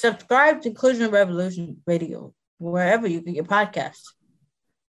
Subscribe to Inclusion Revolution Radio wherever you get your podcasts.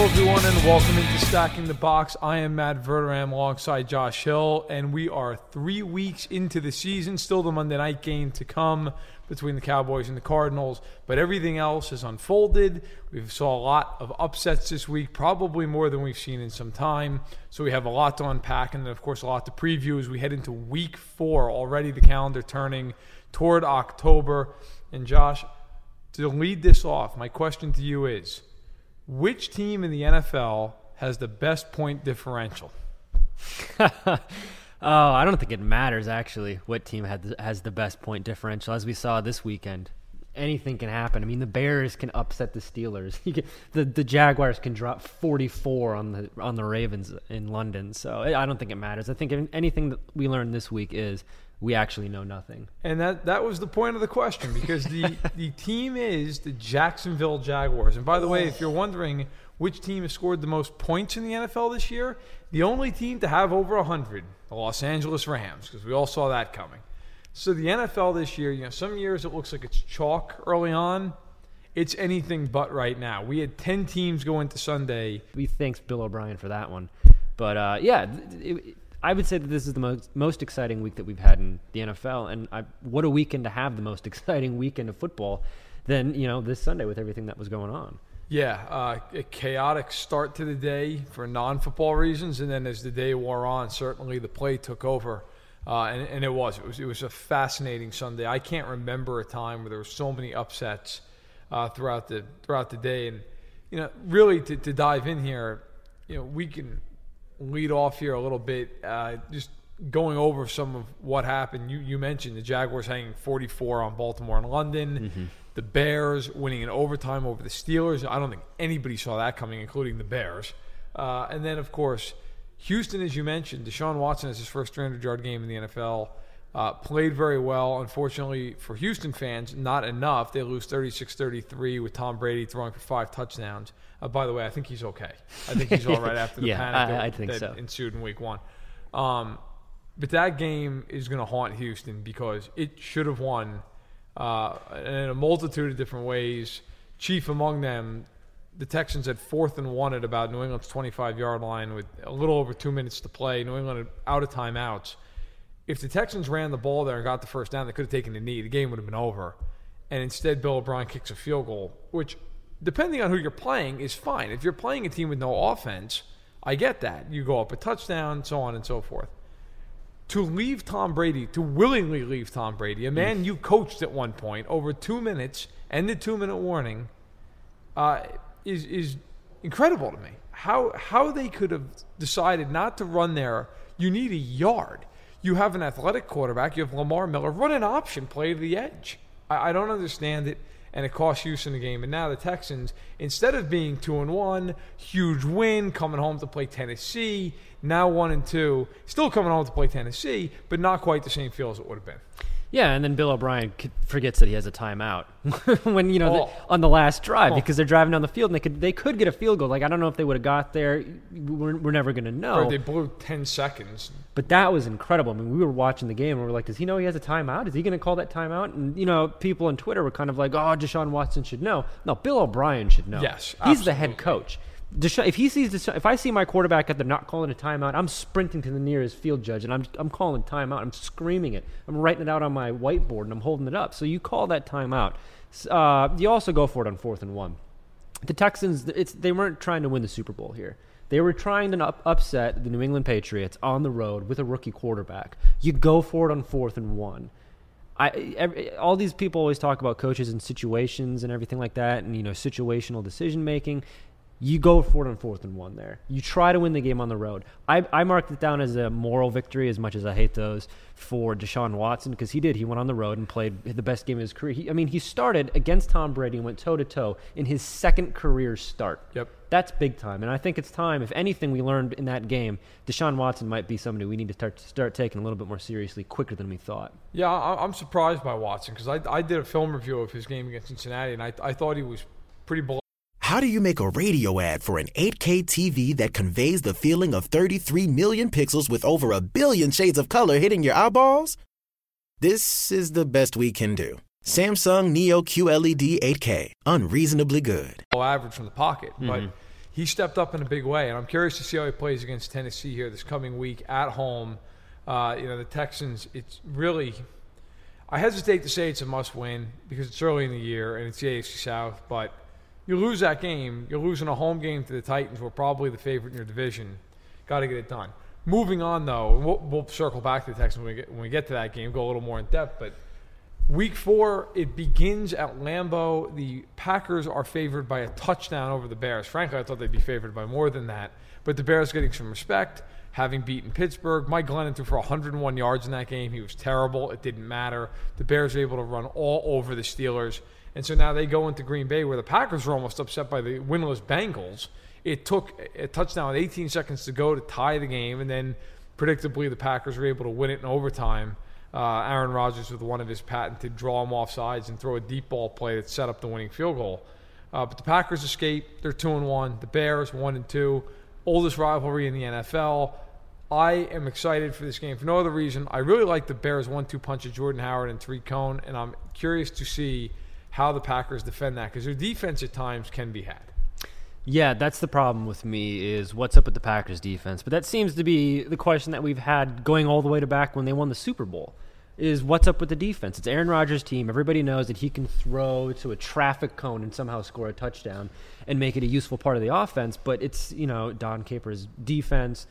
Hello, everyone, and welcome into Stacking the Box. I am Matt Verderame alongside Josh Hill, and we are three weeks into the season. Still the Monday night game to come between the Cowboys and the Cardinals, but everything else has unfolded. We saw a lot of upsets this week, probably more than we've seen in some time. So we have a lot to unpack, and then, of course, a lot to preview as we head into week four. Already the calendar turning toward October. And Josh, to lead this off, my question to you is which team in the NFL has the best point differential? oh, I don't think it matters actually what team had has the best point differential. As we saw this weekend, anything can happen. I mean, the Bears can upset the Steelers. Can, the the Jaguars can drop 44 on the on the Ravens in London. So I don't think it matters. I think anything that we learned this week is we actually know nothing. And that that was the point of the question because the the team is the Jacksonville Jaguars. And by the way, if you're wondering which team has scored the most points in the NFL this year, the only team to have over 100, the Los Angeles Rams, because we all saw that coming. So the NFL this year, you know, some years it looks like it's chalk early on. It's anything but right now. We had 10 teams go into Sunday. We thanks Bill O'Brien for that one. But uh, yeah, it, I would say that this is the most most exciting week that we've had in the NFL, and I, what a weekend to have the most exciting weekend of football than you know this Sunday with everything that was going on. Yeah, uh, a chaotic start to the day for non-football reasons, and then as the day wore on, certainly the play took over, uh, and, and, it was it was it was a fascinating Sunday. I can't remember a time where there were so many upsets uh, throughout the throughout the day, and you know, really to, to dive in here, you know, we can lead off here a little bit, uh, just going over some of what happened. You you mentioned the Jaguars hanging 44 on Baltimore and London. Mm-hmm. The Bears winning in overtime over the Steelers. I don't think anybody saw that coming, including the Bears. Uh, and then, of course, Houston, as you mentioned, Deshaun Watson has his first 300 yard game in the NFL. Uh, played very well. Unfortunately for Houston fans, not enough. They lose 36 33 with Tom Brady throwing for five touchdowns. Uh, by the way, I think he's okay. I think he's all right after the yeah, panic I, that, I think that so. ensued in week one. Um, but that game is going to haunt Houston because it should have won uh, in a multitude of different ways. Chief among them, the Texans had fourth and one at about New England's 25 yard line with a little over two minutes to play. New England out of timeouts if the Texans ran the ball there and got the first down, they could have taken the knee. The game would have been over. And instead, Bill O'Brien kicks a field goal, which, depending on who you're playing, is fine. If you're playing a team with no offense, I get that. You go up a touchdown, so on and so forth. To leave Tom Brady, to willingly leave Tom Brady, a man you coached at one point over two minutes and the two minute warning, uh, is is incredible to me. How how they could have decided not to run there. You need a yard. You have an athletic quarterback. You have Lamar Miller. Run an option play to the edge. I, I don't understand it, and it cost Houston the game. And now the Texans, instead of being two and one, huge win, coming home to play Tennessee. Now one and two, still coming home to play Tennessee, but not quite the same feel as it would have been. Yeah, and then Bill O'Brien forgets that he has a timeout when you know Oh. the, on the last drive Oh. because they're driving down the field and they could they could get a field goal. Like I don't know if they would have got there. We're, we're never going to know. Or they blew 10 seconds. But that was incredible. I mean, we were watching the game and we are like, does he know he has a timeout? Is he going to call that timeout? And, you know, people on Twitter were kind of like, oh, Deshaun Watson should know. No, Bill O'Brien should know. Yes, He's the head coach. Deshaun, if he sees Deshaun, if I see my quarterback at the not calling a timeout, I'm sprinting to the nearest field judge and I'm, I'm calling timeout. I'm screaming it. I'm writing it out on my whiteboard and I'm holding it up. So you call that timeout. Uh, you also go for it on fourth and one the Texans, it's they weren't trying to win the Super Bowl here. They were trying to up, upset the New England Patriots on the road with a rookie quarterback. You go for it on fourth and one. I every, all these people always talk about coaches and situations and everything like that, and you know situational decision making. You go for it on fourth and one there. You try to win the game on the road. I, I marked it down as a moral victory, as much as I hate those for Deshaun Watson because he did. He went on the road and played the best game of his career. He, I mean, he started against Tom Brady and went toe to toe in his second career start. Yep. That's big time. And I think it's time, if anything we learned in that game, Deshaun Watson might be somebody we need to start, start taking a little bit more seriously quicker than we thought. Yeah, I, I'm surprised by Watson because I, I did a film review of his game against Cincinnati, and I, I thought he was pretty How do you make a radio ad for an 8K TV that conveys the feeling of 33 million pixels with over a billion shades of color hitting your eyeballs? This is the best we can do. Samsung Neo QLED 8K, unreasonably good. average from the pocket, Mm-hmm. but he stepped up in a big way, and I'm curious to see how he plays against Tennessee here this coming week at home. Uh, you know, the Texans. It's really. I hesitate to say it's a must-win because it's early in the year and it's the AFC South, but you lose that game, you're losing a home game to the Titans, who are probably the favorite in your division. Got to get it done. Moving on, though, we'll, we'll circle back to the Texans when we get when we get to that game, go a little more in depth, but. Week four, it begins at Lambeau. The Packers are favored by a touchdown over the Bears. Frankly, I thought they'd be favored by more than that. But the Bears getting some respect, having beaten Pittsburgh. Mike Glennon threw for 101 yards in that game. He was terrible. It didn't matter. The Bears were able to run all over the Steelers. And so now they go into Green Bay, where the Packers were almost upset by the winless Bengals. It took a touchdown with 18 seconds to go to tie the game, and then predictably the Packers were able to win it in overtime. Uh, Aaron Rodgers with one of his patented draw him off sides and throw a deep ball play that set up the winning field goal. Uh, but the Packers escape. They're two and one. The Bears one and two. Oldest rivalry in the NFL. I am excited for this game for no other reason. I really like the Bears one-two punch of Jordan Howard and Tarik Cohen, and I'm curious to see how the Packers defend that because their defense at times can be had. Yeah, that's the problem with me is what's up with the Packers defense. But that seems to be the question that we've had going all the way to back when they won the Super Bowl. Is what's up with the defense? It's Aaron Rodgers' team. Everybody knows that he can throw to a traffic cone and somehow score a touchdown and make it a useful part of the offense. But it's you know Dom Capers' defense,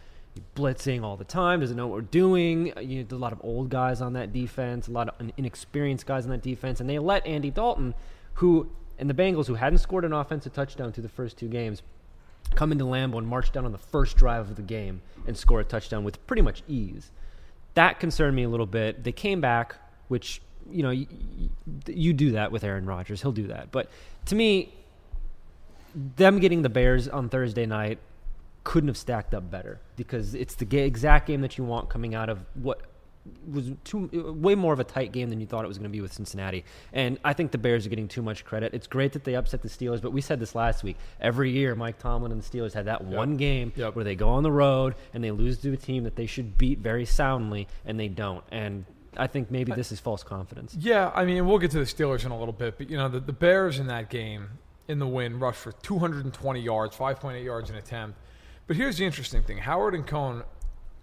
blitzing all the time, doesn't know what we're doing. Uh, you know, a lot of old guys on that defense, a lot of inexperienced guys on that defense, and they let Andy Dalton, who and the Bengals, who hadn't scored an offensive touchdown through the first two games, come into Lambeau and march down on the first drive of the game and score a touchdown with pretty much ease. That concerned me a little bit. They came back, which you know you, you do that with Aaron Rodgers. He'll do that. But to me, them getting the Bears on Thursday night couldn't have stacked up better because it's the exact game that you want coming out of what was too way more of a tight game than you thought it was going to be with Cincinnati. And I think the Bears are getting too much credit. It's great that they upset the Steelers, but we said this last week. Every year, Mike Tomlin and the Steelers had that one game Yep. where they go on the road and they lose to a team that they should beat very soundly, and they don't. And I think maybe this is false confidence. Yeah, I mean, we'll get to the Steelers in a little bit, but you know, the, the Bears in that game in the win rushed for 220 yards, 5.8 yards an attempt. But here's the interesting thing: Howard and Cohen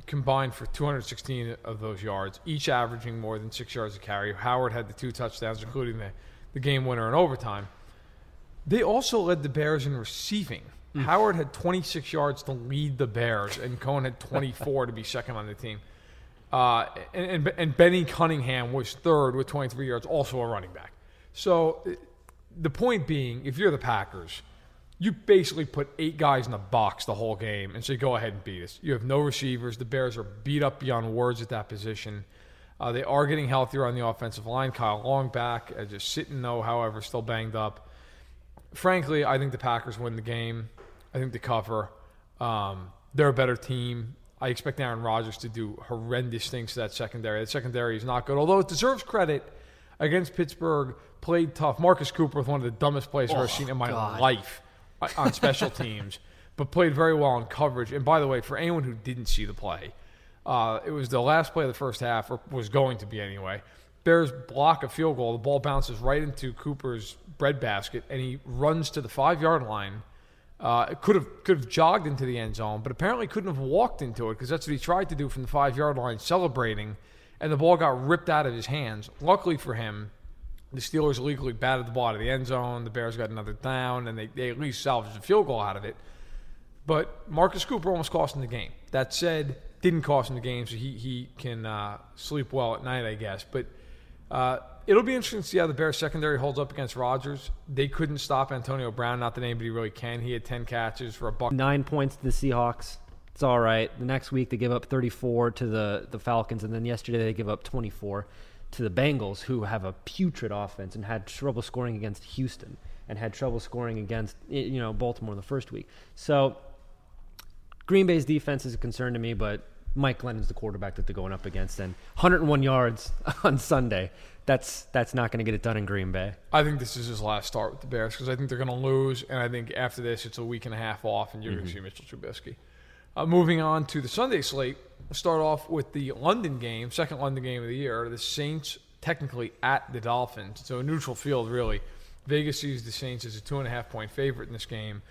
combined for 216 of those yards, each averaging more than six yards a carry. Howard had the two touchdowns, including the, the game winner in overtime. They also led the Bears in receiving. Howard had 26 yards to lead the Bears, and Cohen had 24 to be second on the team. Uh, and, and, and Benny Cunningham was third with 23 yards, also a running back. So the point being, if you're the Packers, you basically put eight guys in the box the whole game and say, go ahead and beat us. You have no receivers. The Bears are beat up beyond words at that position. Uh, they are getting healthier on the offensive line. Kyle Long back, uh, just sitting though, however, still banged up. Frankly, I think the Packers win the game. I think they cover. Um, they're a better team. I expect Aaron Rodgers to do horrendous things to that secondary. That secondary is not good, although it deserves credit against Pittsburgh. Played tough. Marcus Cooper with one of the dumbest plays I've ever seen in my God. life on special teams, but played very well in coverage. And by the way, for anyone who didn't see the play, uh, it was the last play of the first half, or was going to be anyway. Bears block a field goal. The ball bounces right into Cooper's breadbasket, and he runs to the five yard line. Uh, could have could have jogged into the end zone, but apparently couldn't have walked into it because that's what he tried to do from the five yard line, celebrating, and the ball got ripped out of his hands. Luckily for him, the Steelers illegally batted the ball out of the end zone. The Bears got another down, and they, they at least salvaged a field goal out of it. But Marcus Cooper almost cost him the game. That said, didn't cost him the game, so he he can uh, sleep well at night, I guess. But uh, it'll be interesting to see how the Bears secondary holds up against Rodgers. They couldn't stop Antonio Brown. Not that anybody really can. He had ten catches for a buck. Nine points to the Seahawks. It's all right. The next week they give up 34 to the, the Falcons, and then yesterday they give up 24 to the Bengals, who have a putrid offense and had trouble scoring against Houston and had trouble scoring against you know Baltimore in the first week. So Green Bay's defense is a concern to me, but Mike Glennon's the quarterback that they're going up against, and 101 yards on Sunday. That's that's not going to get it done in Green Bay. I think this is his last start with the Bears because I think they're going to lose, and I think after this it's a week and a half off, and you're going to see Mitchell Trubisky. Uh, moving on to the Sunday slate, we'll start off with the London game, second London game of the year. The Saints technically at the Dolphins, so a neutral field really. Vegas sees the Saints as a two and a half point favorite in this game.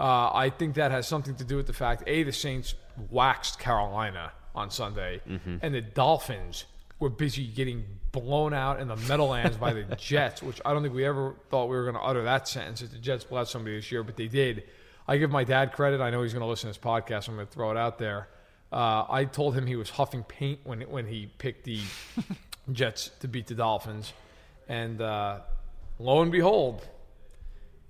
Uh, I think that has something to do with the fact a the Saints waxed Carolina on Sunday, and the Dolphins were busy getting blown out in the Meadowlands by the Jets, which I don't think we ever thought we were going to utter that sentence that the Jets blessed somebody this year, but they did. I give my dad credit. I know he's going to listen to this podcast. So I'm going to throw it out there. Uh, I told him he was huffing paint when when he picked the Jets to beat the Dolphins, and uh, lo and behold,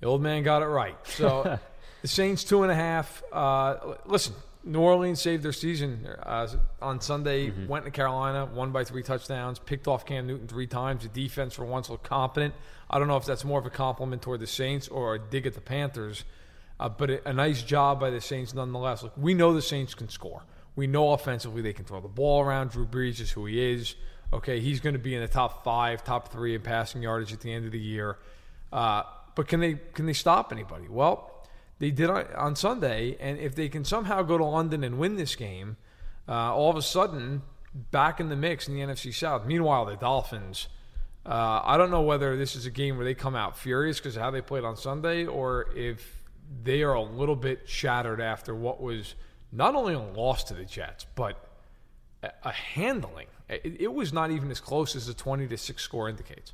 the old man got it right. So the Saints two and a half. Uh, listen, New Orleans saved their season uh, on Sunday. Went to Carolina, won by three touchdowns, picked off Cam Newton three times. The defense for once looked competent. I don't know if that's more of a compliment toward the Saints or a dig at the Panthers, uh, but a, a nice job by the Saints nonetheless. Look, we know the Saints can score. We know offensively they can throw the ball around. Drew Brees is who he is. Okay, he's going to be in the top five, top three in passing yardage at the end of the year. Uh, but can they can they stop anybody? Well, they did on, on Sunday, and if they can somehow go to London and win this game, uh, all of a sudden back in the mix in the NFC South. Meanwhile, the Dolphins. Uh, I don't know whether this is a game where they come out furious because of how they played on Sunday, or if they are a little bit shattered after what was not only a loss to the Jets, but a, a handling. It, it was not even as close as the twenty to six score indicates.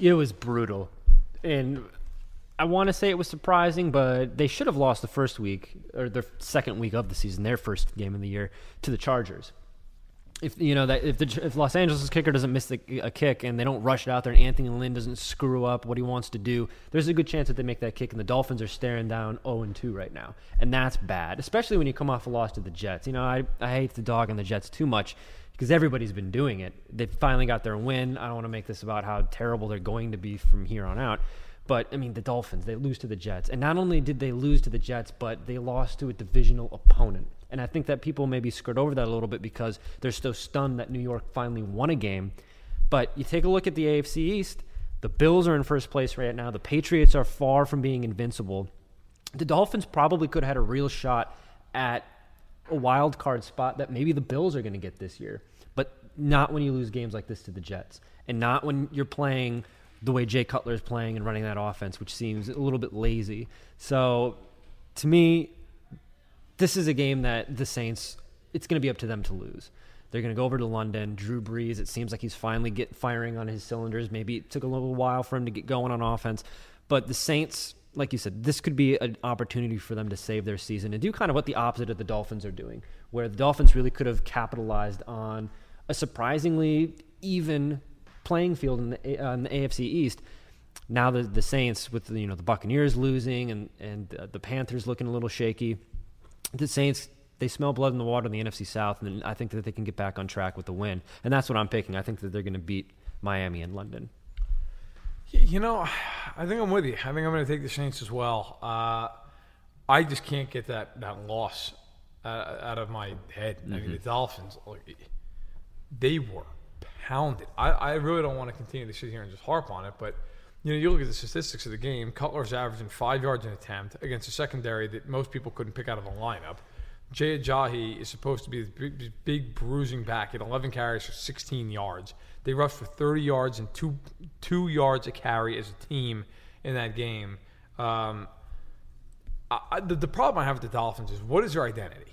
It was brutal. And I want to say it was surprising, but they should have lost the first week or the second week of the season, their first game of the year, to the Chargers. If you know that if the if Los Angeles kicker doesn't miss the, a kick and they don't rush it out there and Anthony Lynn doesn't screw up what he wants to do, there's a good chance that they make that kick and the Dolphins are staring down 0 and 2 right now, and that's bad, especially when you come off a loss to the Jets. You know, I I hate the dog on the Jets too much because everybody's been doing it. They finally got their win. I don't want to make this about how terrible they're going to be from here on out. But I mean, the Dolphins, they lose to the Jets. And not only did they lose to the Jets, but they lost to a divisional opponent. And I think that people maybe skirt over that a little bit because they're so stunned that New York finally won a game. But you take a look at the AFC East, the Bills are in first place right now. The Patriots are far from being invincible. The Dolphins probably could have had a real shot at a wild card spot that maybe the Bills are going to get this year, but not when you lose games like this to the Jets, and not when you're playing the way Jay Cutler is playing and running that offense, which seems a little bit lazy. So, to me, this is a game that the Saints, it's going to be up to them to lose. They're going to go over to London. Drew Brees, it seems like he's finally get firing on his cylinders. Maybe it took a little while for him to get going on offense, but the Saints, like you said, this could be an opportunity for them to save their season and do kind of what the opposite of the Dolphins are doing, where the Dolphins really could have capitalized on a surprisingly even playing field in the, uh, in the AFC East. Now the the Saints with the, you know the Buccaneers losing and and uh, the Panthers looking a little shaky, the Saints they smell blood in the water in the NFC South, and I think that they can get back on track with the win. And that's what I'm picking. I think that they're going to beat Miami and London. You know, I think I'm with you. I think I'm going to take the Saints as well. Uh, I just can't get that, that loss uh, out of my head. I mean, the Dolphins, like, they were pounded. I, I really don't want to continue to sit here and just harp on it, but you know, you look at the statistics of the game. Cutler's averaging five yards an attempt against a secondary that most people couldn't pick out of the lineup. Jay Ajayi is supposed to be this big, big bruising back at 11 carries for 16 yards. They rushed for 30 yards and two two yards a carry as a team in that game. Um, I, the, the problem I have with the Dolphins is what is their identity?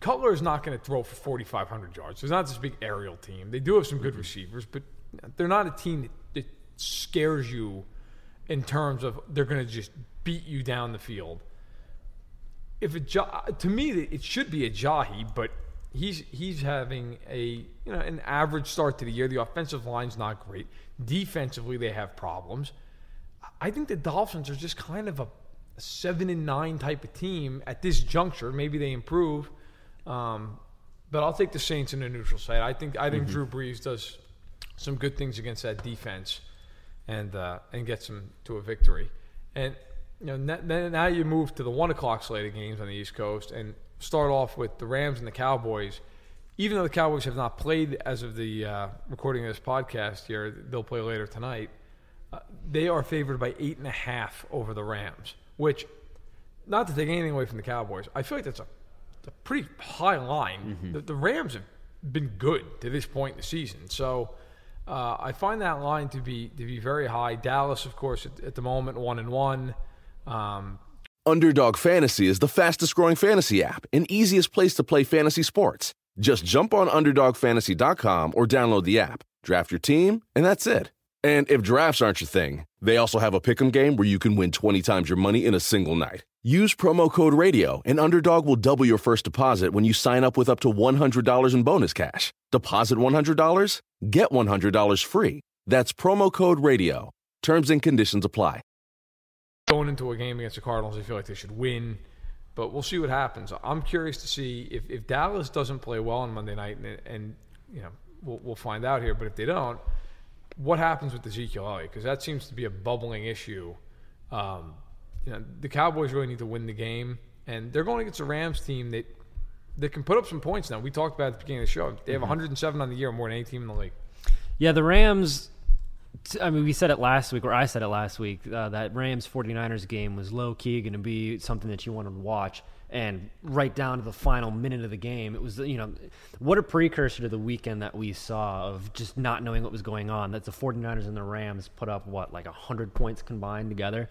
Cutler is not going to throw for 4,500 yards. There's not this big aerial team. They do have some good receivers, but they're not a team that scares you in terms of they're going to just beat you down the field. If it to me, it should be Ajayi, but he's he's having a you know an average start to the year. The offensive line's not great. Defensively, they have problems. I think the Dolphins are just kind of a seven and nine type of team at this juncture. Maybe they improve, um, but I'll take the Saints in a neutral site. I think I think Mm-hmm. Drew Brees does some good things against that defense, and uh, and gets them to a victory. And you know n- now you move to the one o'clock slate of games on the East Coast and start off with the Rams and the Cowboys. Even though the Cowboys have not played as of the uh, recording of this podcast here, they'll play later tonight. Uh, they are favored by eight and a half over the Rams, which, not to take anything away from the Cowboys, I feel like that's a, a pretty high line. The, the Rams have been good to this point in the season, so uh, I find that line to be to be very high. Dallas, of course, at, at the moment one and one. Um, Underdog Fantasy is the fastest growing fantasy app and easiest place to play fantasy sports. Just jump on UnderdogFantasy.com or download the app, draft your team, and that's it. And if drafts aren't your thing, they also have a pick'em game where you can win 20 times your money in a single night. Use promo code RADIO, and Underdog will double your first deposit when you sign up with up to $100 in bonus cash. Deposit $100, get $100 free. That's promo code RADIO. Terms and conditions apply. going into a game against the Cardinals, I feel like they should win, but we'll see what happens. I'm curious to see if, if Dallas doesn't play well on Monday night, and, and you know we'll, we'll find out here. But if they don't, what happens with Ezekiel Elliott? Because that seems to be a bubbling issue. Um, you know, the Cowboys really need to win the game, and they're going against a Rams team that that can put up some points. Now we talked about at the beginning of the show. They have 107 on the year, more than any team in the league. Yeah, the Rams. I mean, we said it last week, or I said it last week, uh, that Rams 49ers game was low key going to be something that you wanted to watch. And right down to the final minute of the game, it was, you know, what a precursor to the weekend that we saw of just not knowing what was going on. That the 49ers and the Rams put up, what, like 100 points combined together.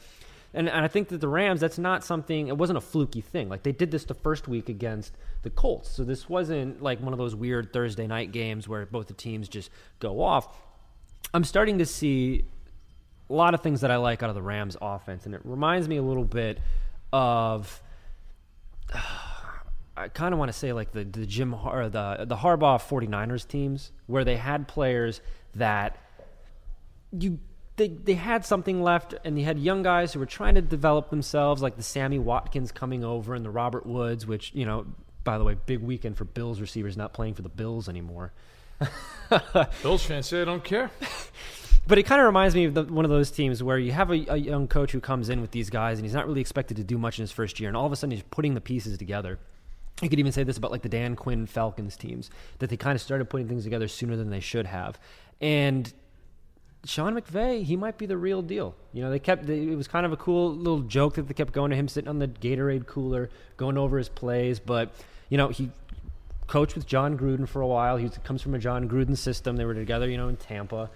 And, and I think that the Rams, that's not something, it wasn't a fluky thing. Like they did this the first week against the Colts. So this wasn't like one of those weird Thursday night games where both the teams just go off. I'm starting to see a lot of things that I like out of the Rams offense, and it reminds me a little bit of. I kind of want to say like the the Jim or the the Harbaugh 49ers teams where they had players that you they they had something left and they had young guys who were trying to develop themselves like the Sammy Watkins coming over and the Robert Woods which you know by the way big weekend for Bills receivers not playing for the Bills anymore Bills fans say I don't care. but it kind of reminds me of the, one of those teams where you have a, a young coach who comes in with these guys and he's not really expected to do much in his first year, and all of a sudden he's putting the pieces together. You could even say this about like the Dan Quinn Falcons teams that they kind of started putting things together sooner than they should have, and Sean McVay, he might be the real deal. You know, they kept they, it was kind of a cool little joke that they kept going to him sitting on the Gatorade cooler, going over his plays, but you know he coached with Jon Gruden for a while. He comes from a Jon Gruden system. They were together, you know, in Tampa.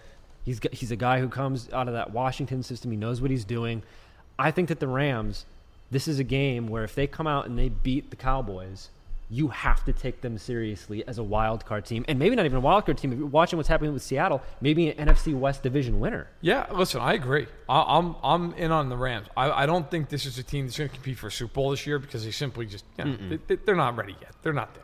He's he's a guy who comes out of that Washington system. He knows what he's doing. I think that the Rams, this is a game where if they come out and they beat the Cowboys, you have to take them seriously as a wild card team, and maybe not even a wild card team. If you're watching what's happening with Seattle, maybe an NFC West division winner. Yeah, listen, I agree. I, I'm I'm in on the Rams. I, I don't think this is a team that's going to compete for a Super Bowl this year because they simply just you know, they, they- they're not ready yet. They're not there.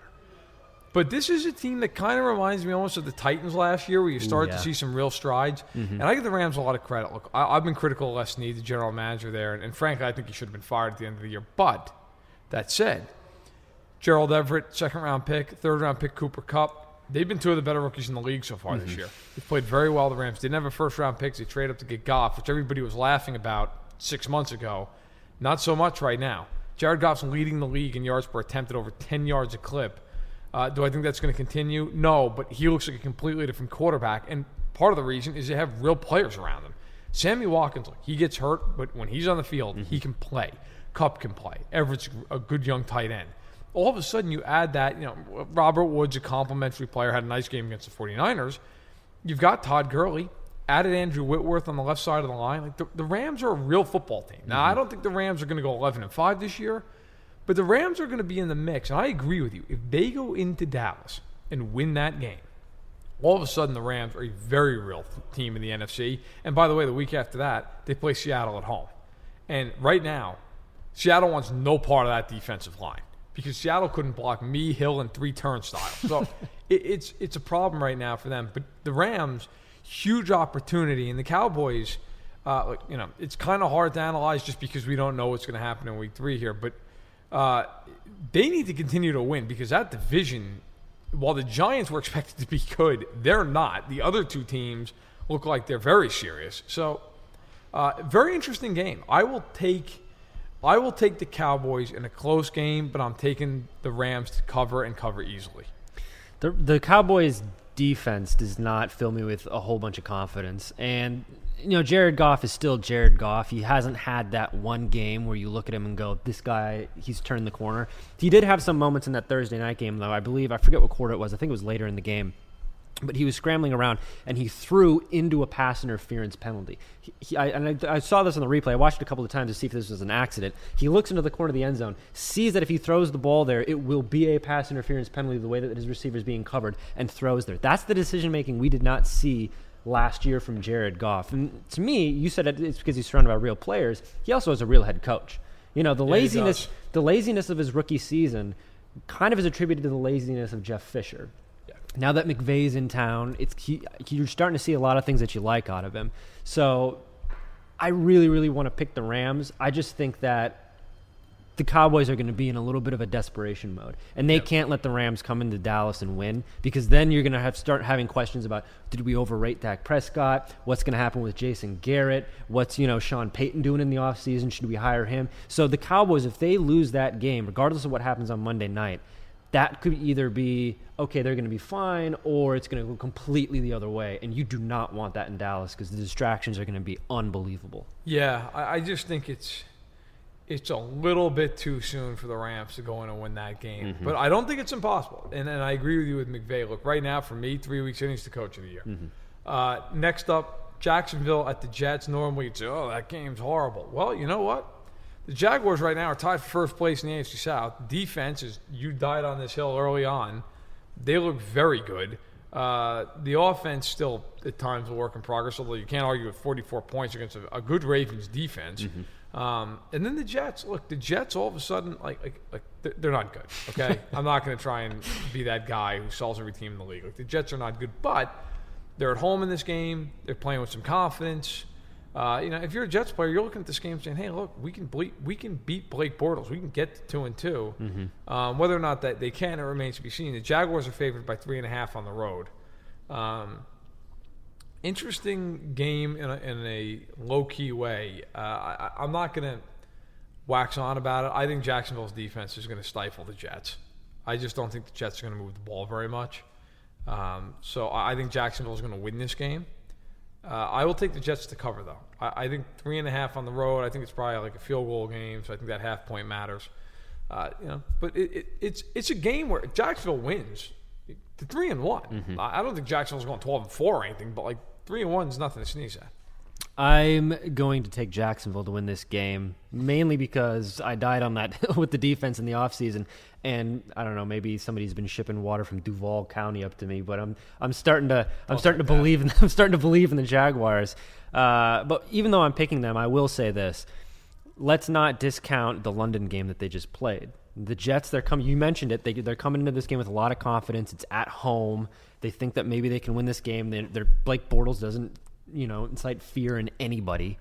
But this is a team that kind of reminds me almost of the Titans last year, where you start yeah. to see some real strides. Mm-hmm. And I give the Rams a lot of credit. Look, I, I've been critical of Les Snead, the general manager there, and, and frankly, I think he should have been fired at the end of the year. But that said, Gerald Everett, second round pick, third round pick Cooper Kupp. They've been two of the better rookies in the league so far this year. They've played very well. The Rams didn't have a first round pick. They traded up to get Goff, which everybody was laughing about six months ago. Not so much right now. Jared Goff's leading the league in yards per attempt at over 10 yards a clip. Uh, do I think that's going to continue? No, but he looks like a completely different quarterback. And part of the reason is they have real players around him. Sammy Watkins, he gets hurt, but when he's on the field, he can play. Cup can play. Everett's a good young tight end. All of a sudden, you add that, you know, Robert Woods, a complimentary player, had a nice game against the 49ers. You've got Todd Gurley, added Andrew Whitworth on the left side of the line. Like the, the Rams are a real football team. Now, I mm-hmm. don't think the Rams are going to go 11 and 5 this year, but the Rams are going to be in the mix. And I agree with you. If they go into Dallas and win that game, all of a sudden the Rams are a very real team in the NFC. And by the way, the week after that, they play Seattle at home. And right now, Seattle wants no part of that defensive line because Seattle couldn't block me, Hill, and three turnstiles. So it, it's it's a problem right now for them. But the Rams, huge opportunity, and the Cowboys, uh, you know, it's kind of hard to analyze just because we don't know what's going to happen in Week Three here. But uh, they need to continue to win because that division, while the Giants were expected to be good, they're not. The other two teams look like they're very serious. So, uh, very interesting game. I will take. I will take the Cowboys in a close game, but I'm taking the Rams to cover and cover easily. The the Cowboys defense does not fill me with a whole bunch of confidence. And you know, Jared Goff is still Jared Goff. He hasn't had that one game where you look at him and go, "This guy, he's turned the corner." He did have some moments in that Thursday night game, though. I believe I forget what quarter it was. I think it was later in the game but he was scrambling around and he threw into a pass interference penalty. He, he, I, and I, I, saw this on the replay. I watched it a couple of times to see if this was an accident. He looks into the corner of the end zone, sees that if he throws the ball there, it will be a pass interference penalty the way that his receiver is being covered, and throws there. That's the decision making we did not see last year from Jared Goff. And to me, you said it's because he's surrounded by real players. He also has a real head coach. You know, the yeah, laziness, the laziness of his rookie season, kind of is attributed to the laziness of Jeff Fisher now that McVay's in town, it's he, you're starting to see a lot of things that you like out of him. So I really, really want to pick the Rams. I just think that the Cowboys are going to be in a little bit of a desperation mode, and they yep. can't let the Rams come into Dallas and win because then you're going to have start having questions about did we overrate Dak Prescott? What's going to happen with Jason Garrett? What's you know Sean Payton doing in the offseason? Should we hire him? So the Cowboys, if they lose that game, regardless of what happens on Monday night, that could either be okay, they're going to be fine, or it's going to go completely the other way. And you do not want that in Dallas because the distractions are going to be unbelievable. Yeah, I, I, just think it's it's a little bit too soon for the Rams to go in and win that game. Mm-hmm. But I don't think it's impossible. And, and I agree with you with McVay. Look, right now for me, three weeks in, he's the coach of the year. Mm-hmm. Uh, next up, Jacksonville at the Jets. Normally, you'd say, "Oh, that game's horrible." Well, you know what? The Jaguars right now are tied for first place in the AFC South. Defense is you died on this hill early on. They look very good. Uh, the offense still at times a work in progress, although you can't argue with 44 points against a, a good Ravens defense. Mm-hmm. Um, and then the Jets. Look, the Jets all of a sudden like like, like they're not good. Okay, I'm not going to try and be that guy who sells every team in the league. Like the Jets are not good, but they're at home in this game. They're playing with some confidence. Uh, you know, if you're a Jets player, you're looking at this game saying, "Hey, look, we can ble- we can beat Blake Bortles. We can get to two and 2 mm-hmm. um, whether or not that they can, it remains to be seen. The Jaguars are favored by three and a half on the road. Um, interesting game in a, in a low key way. Uh, I, I'm not going to wax on about it. I think Jacksonville's defense is going to stifle the Jets. I just don't think the Jets are going to move the ball very much. Um, so I think Jacksonville is going to win this game. Uh, I will take the Jets to cover, though. I, I, think three and a half on the road. I think it's probably like a field goal game, so I think that half point matters. Uh, you know, but it, it, it's it's a game where Jacksonville wins. The three and one. Mm-hmm. I don't think Jacksonville's going twelve and four or anything, but like three and one is nothing to sneeze at. I'm going to take Jacksonville to win this game, mainly because I died on that with the defense in the offseason. And I don't know, maybe somebody's been shipping water from Duval County up to me, but I'm I'm starting to I'm starting to believe in I'm starting to believe in the Jaguars. Uh, but even though I'm picking them, I will say this: let's not discount the London game that they just played. The Jets, they're coming. You mentioned it. They, they're coming into this game with a lot of confidence. It's at home. They think that maybe they can win this game. They, they're Blake Bortles doesn't you know, incite fear in anybody.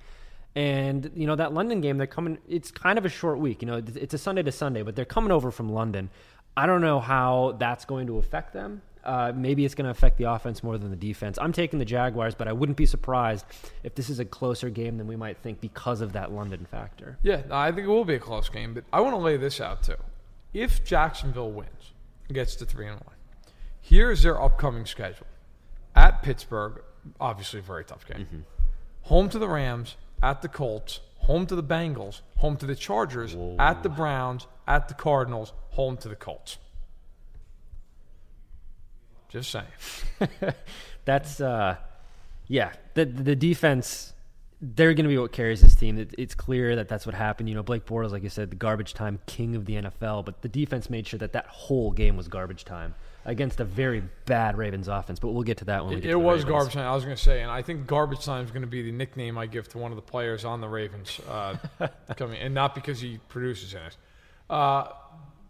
And you know that London game, they're coming. It's kind of a short week. You know, it's a Sunday to Sunday, but they're coming over from London. I don't know how that's going to affect them. Uh, maybe it's going to affect the offense more than the defense. I'm taking the Jaguars, but I wouldn't be surprised if this is a closer game than we might think because of that London factor. Yeah, I think it will be a close game, but I want to lay this out too. If Jacksonville wins, gets to three and one, here's their upcoming schedule: at Pittsburgh, obviously a very tough game. Home to the Rams, at the Colts, home to the Bengals, home to the Chargers, at the Browns, at the Cardinals, home to the Colts. Just saying. That's uh, yeah. The the defense, they're going to be what carries this team. It's clear that that's what happened. You know, Blake Bortles, like you said, the garbage time king of the NFL, but the defense made sure that that whole game was garbage time against a very bad Ravens offense. But we'll get to that when we It, get it to the was Ravens. garbage time. I was going to say, and I think garbage time is going to be the nickname I give to one of the players on the Ravens uh, coming, and not because he produces in it. Uh,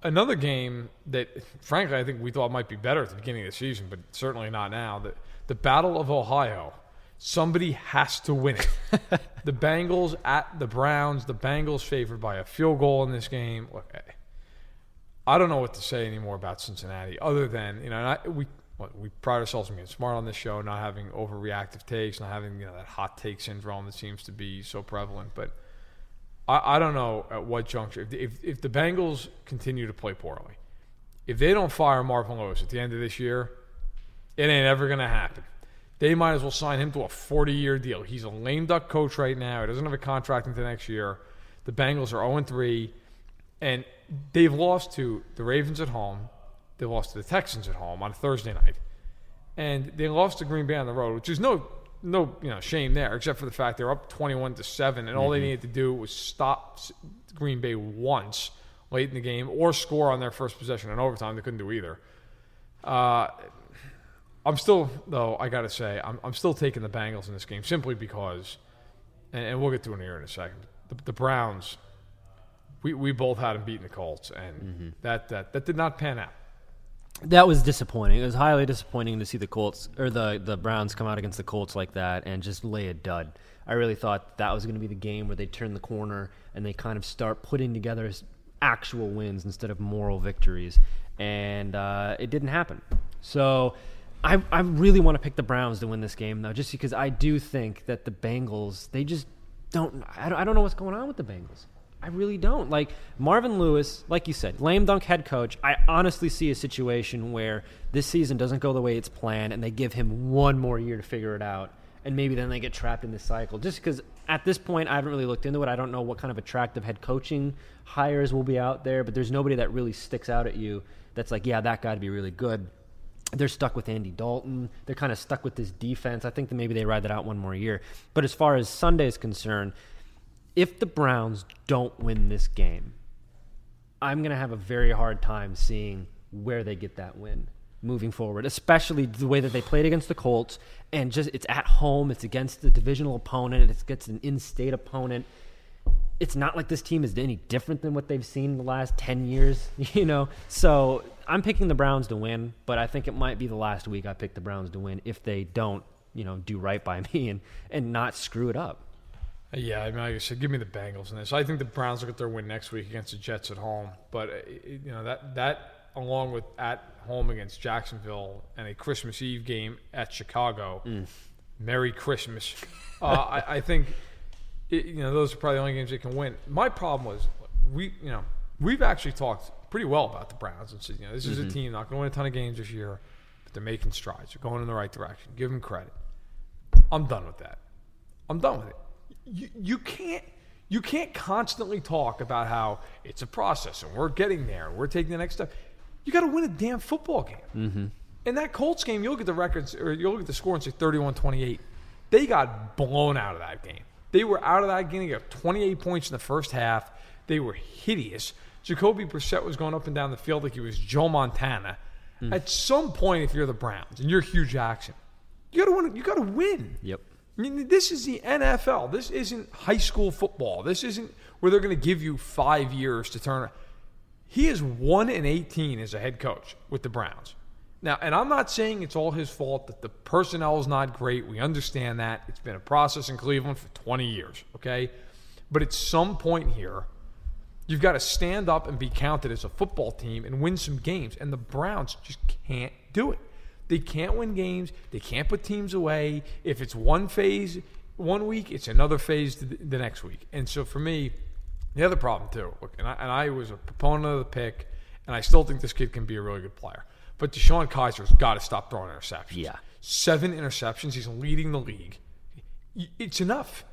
another game that, frankly, I think we thought might be better at the beginning of the season, but certainly not now. The, the Battle of Ohio. Somebody has to win it. the Bengals at the Browns. The Bengals favored by a field goal in this game. Look, I don't know what to say anymore about Cincinnati, other than you know, I, we we pride ourselves on being smart on this show, not having overreactive takes, not having you know that hot take syndrome that seems to be so prevalent. But I, I don't know at what juncture if, if if the Bengals continue to play poorly, if they don't fire Marvin Lewis at the end of this year, it ain't ever gonna happen. They might as well sign him to a 40-year deal. He's a lame duck coach right now. He doesn't have a contract until next year. The Bengals are 0 3, and they've lost to the Ravens at home. They lost to the Texans at home on Thursday night, and they lost to Green Bay on the road, which is no no you know shame there, except for the fact they're up 21 to seven, and all they needed to do was stop Green Bay once late in the game or score on their first possession in overtime. They couldn't do either. Uh, I'm still, though, I got to say, I'm, I'm still taking the Bengals in this game simply because, and, and we'll get to it here in a second. The, the Browns, we, we both had them beating the Colts, and that, that that did not pan out. That was disappointing. It was highly disappointing to see the Colts or the the Browns come out against the Colts like that and just lay a dud. I really thought that was going to be the game where they turn the corner and they kind of start putting together actual wins instead of moral victories, and uh, it didn't happen. So. I, I really want to pick the Browns to win this game though, just because I do think that the Bengals they just don't. I don't, I don't know what's going on with the Bengals. I really don't. Like Marvin Lewis, like you said, lame dunk head coach. I honestly see a situation where this season doesn't go the way it's planned and they give him one more year to figure it out. And maybe then they get trapped in this cycle. Just because at this point, I haven't really looked into it. I don't know what kind of attractive head coaching hires will be out there, but there's nobody that really sticks out at you that's like, yeah, that guy to be really good they're stuck with Andy Dalton. They're kind of stuck with this defense. I think that maybe they ride that out one more year. But as far as Sunday is concerned, if the Browns don't win this game, I'm going to have a very hard time seeing where they get that win moving forward, especially the way that they played against the Colts and just it's at home, it's against the divisional opponent, it's against an in-state opponent. It's not like this team is any different than what they've seen in the last 10 years, you know. So, I'm picking the Browns to win, but I think it might be the last week I pick the Browns to win if they don't, you know, do right by me and and not screw it up. Yeah, I mean, like I said, give me the Bengals in this. I think the Browns will get their win next week against the Jets at home. But uh, you know that that along with at home against Jacksonville and a Christmas Eve game at Chicago, Merry Christmas. uh, I, I think it, you know those are probably the only games they can win. My problem was we you know we've actually talked pretty well about the Browns and said you know this is a team not going to win a ton of games this year, but they're making strides. They're going in the right direction. Give them credit. I'm done with that. I'm done with it. You, you can't you can't constantly talk about how it's a process and we're getting there. and We're taking the next step. You got to win a damn football game. Mm-hmm. In that Colts game, you look at the records or you look at the score and say 31-28. They got blown out of that game. They were out of that game. They got 28 points in the first half. They were hideous. Jacoby Brissett was going up and down the field like he was Joe Montana. At some point, if you're the Browns and you're Hue Jackson, you got to win. You got to win. Yep. I mean, this is the NFL. This isn't high school football. This isn't where they're going to give you five years to turn. He is one and eighteen as a head coach with the Browns. Now, and I'm not saying it's all his fault that the personnel is not great. We understand that it's been a process in Cleveland for 20 years. Okay, but at some point here, you've got to stand up and be counted as a football team and win some games. And the Browns just can't do it. They can't win games. They can't put teams away. If it's one phase one week, it's another phase the, next week. And so for me, the other problem too, look, and I, and I was a proponent of the pick, and I still think this kid can be a really good player. But DeShone Kizer's got to stop throwing interceptions. Yeah. Seven interceptions. He's leading the league. It's enough.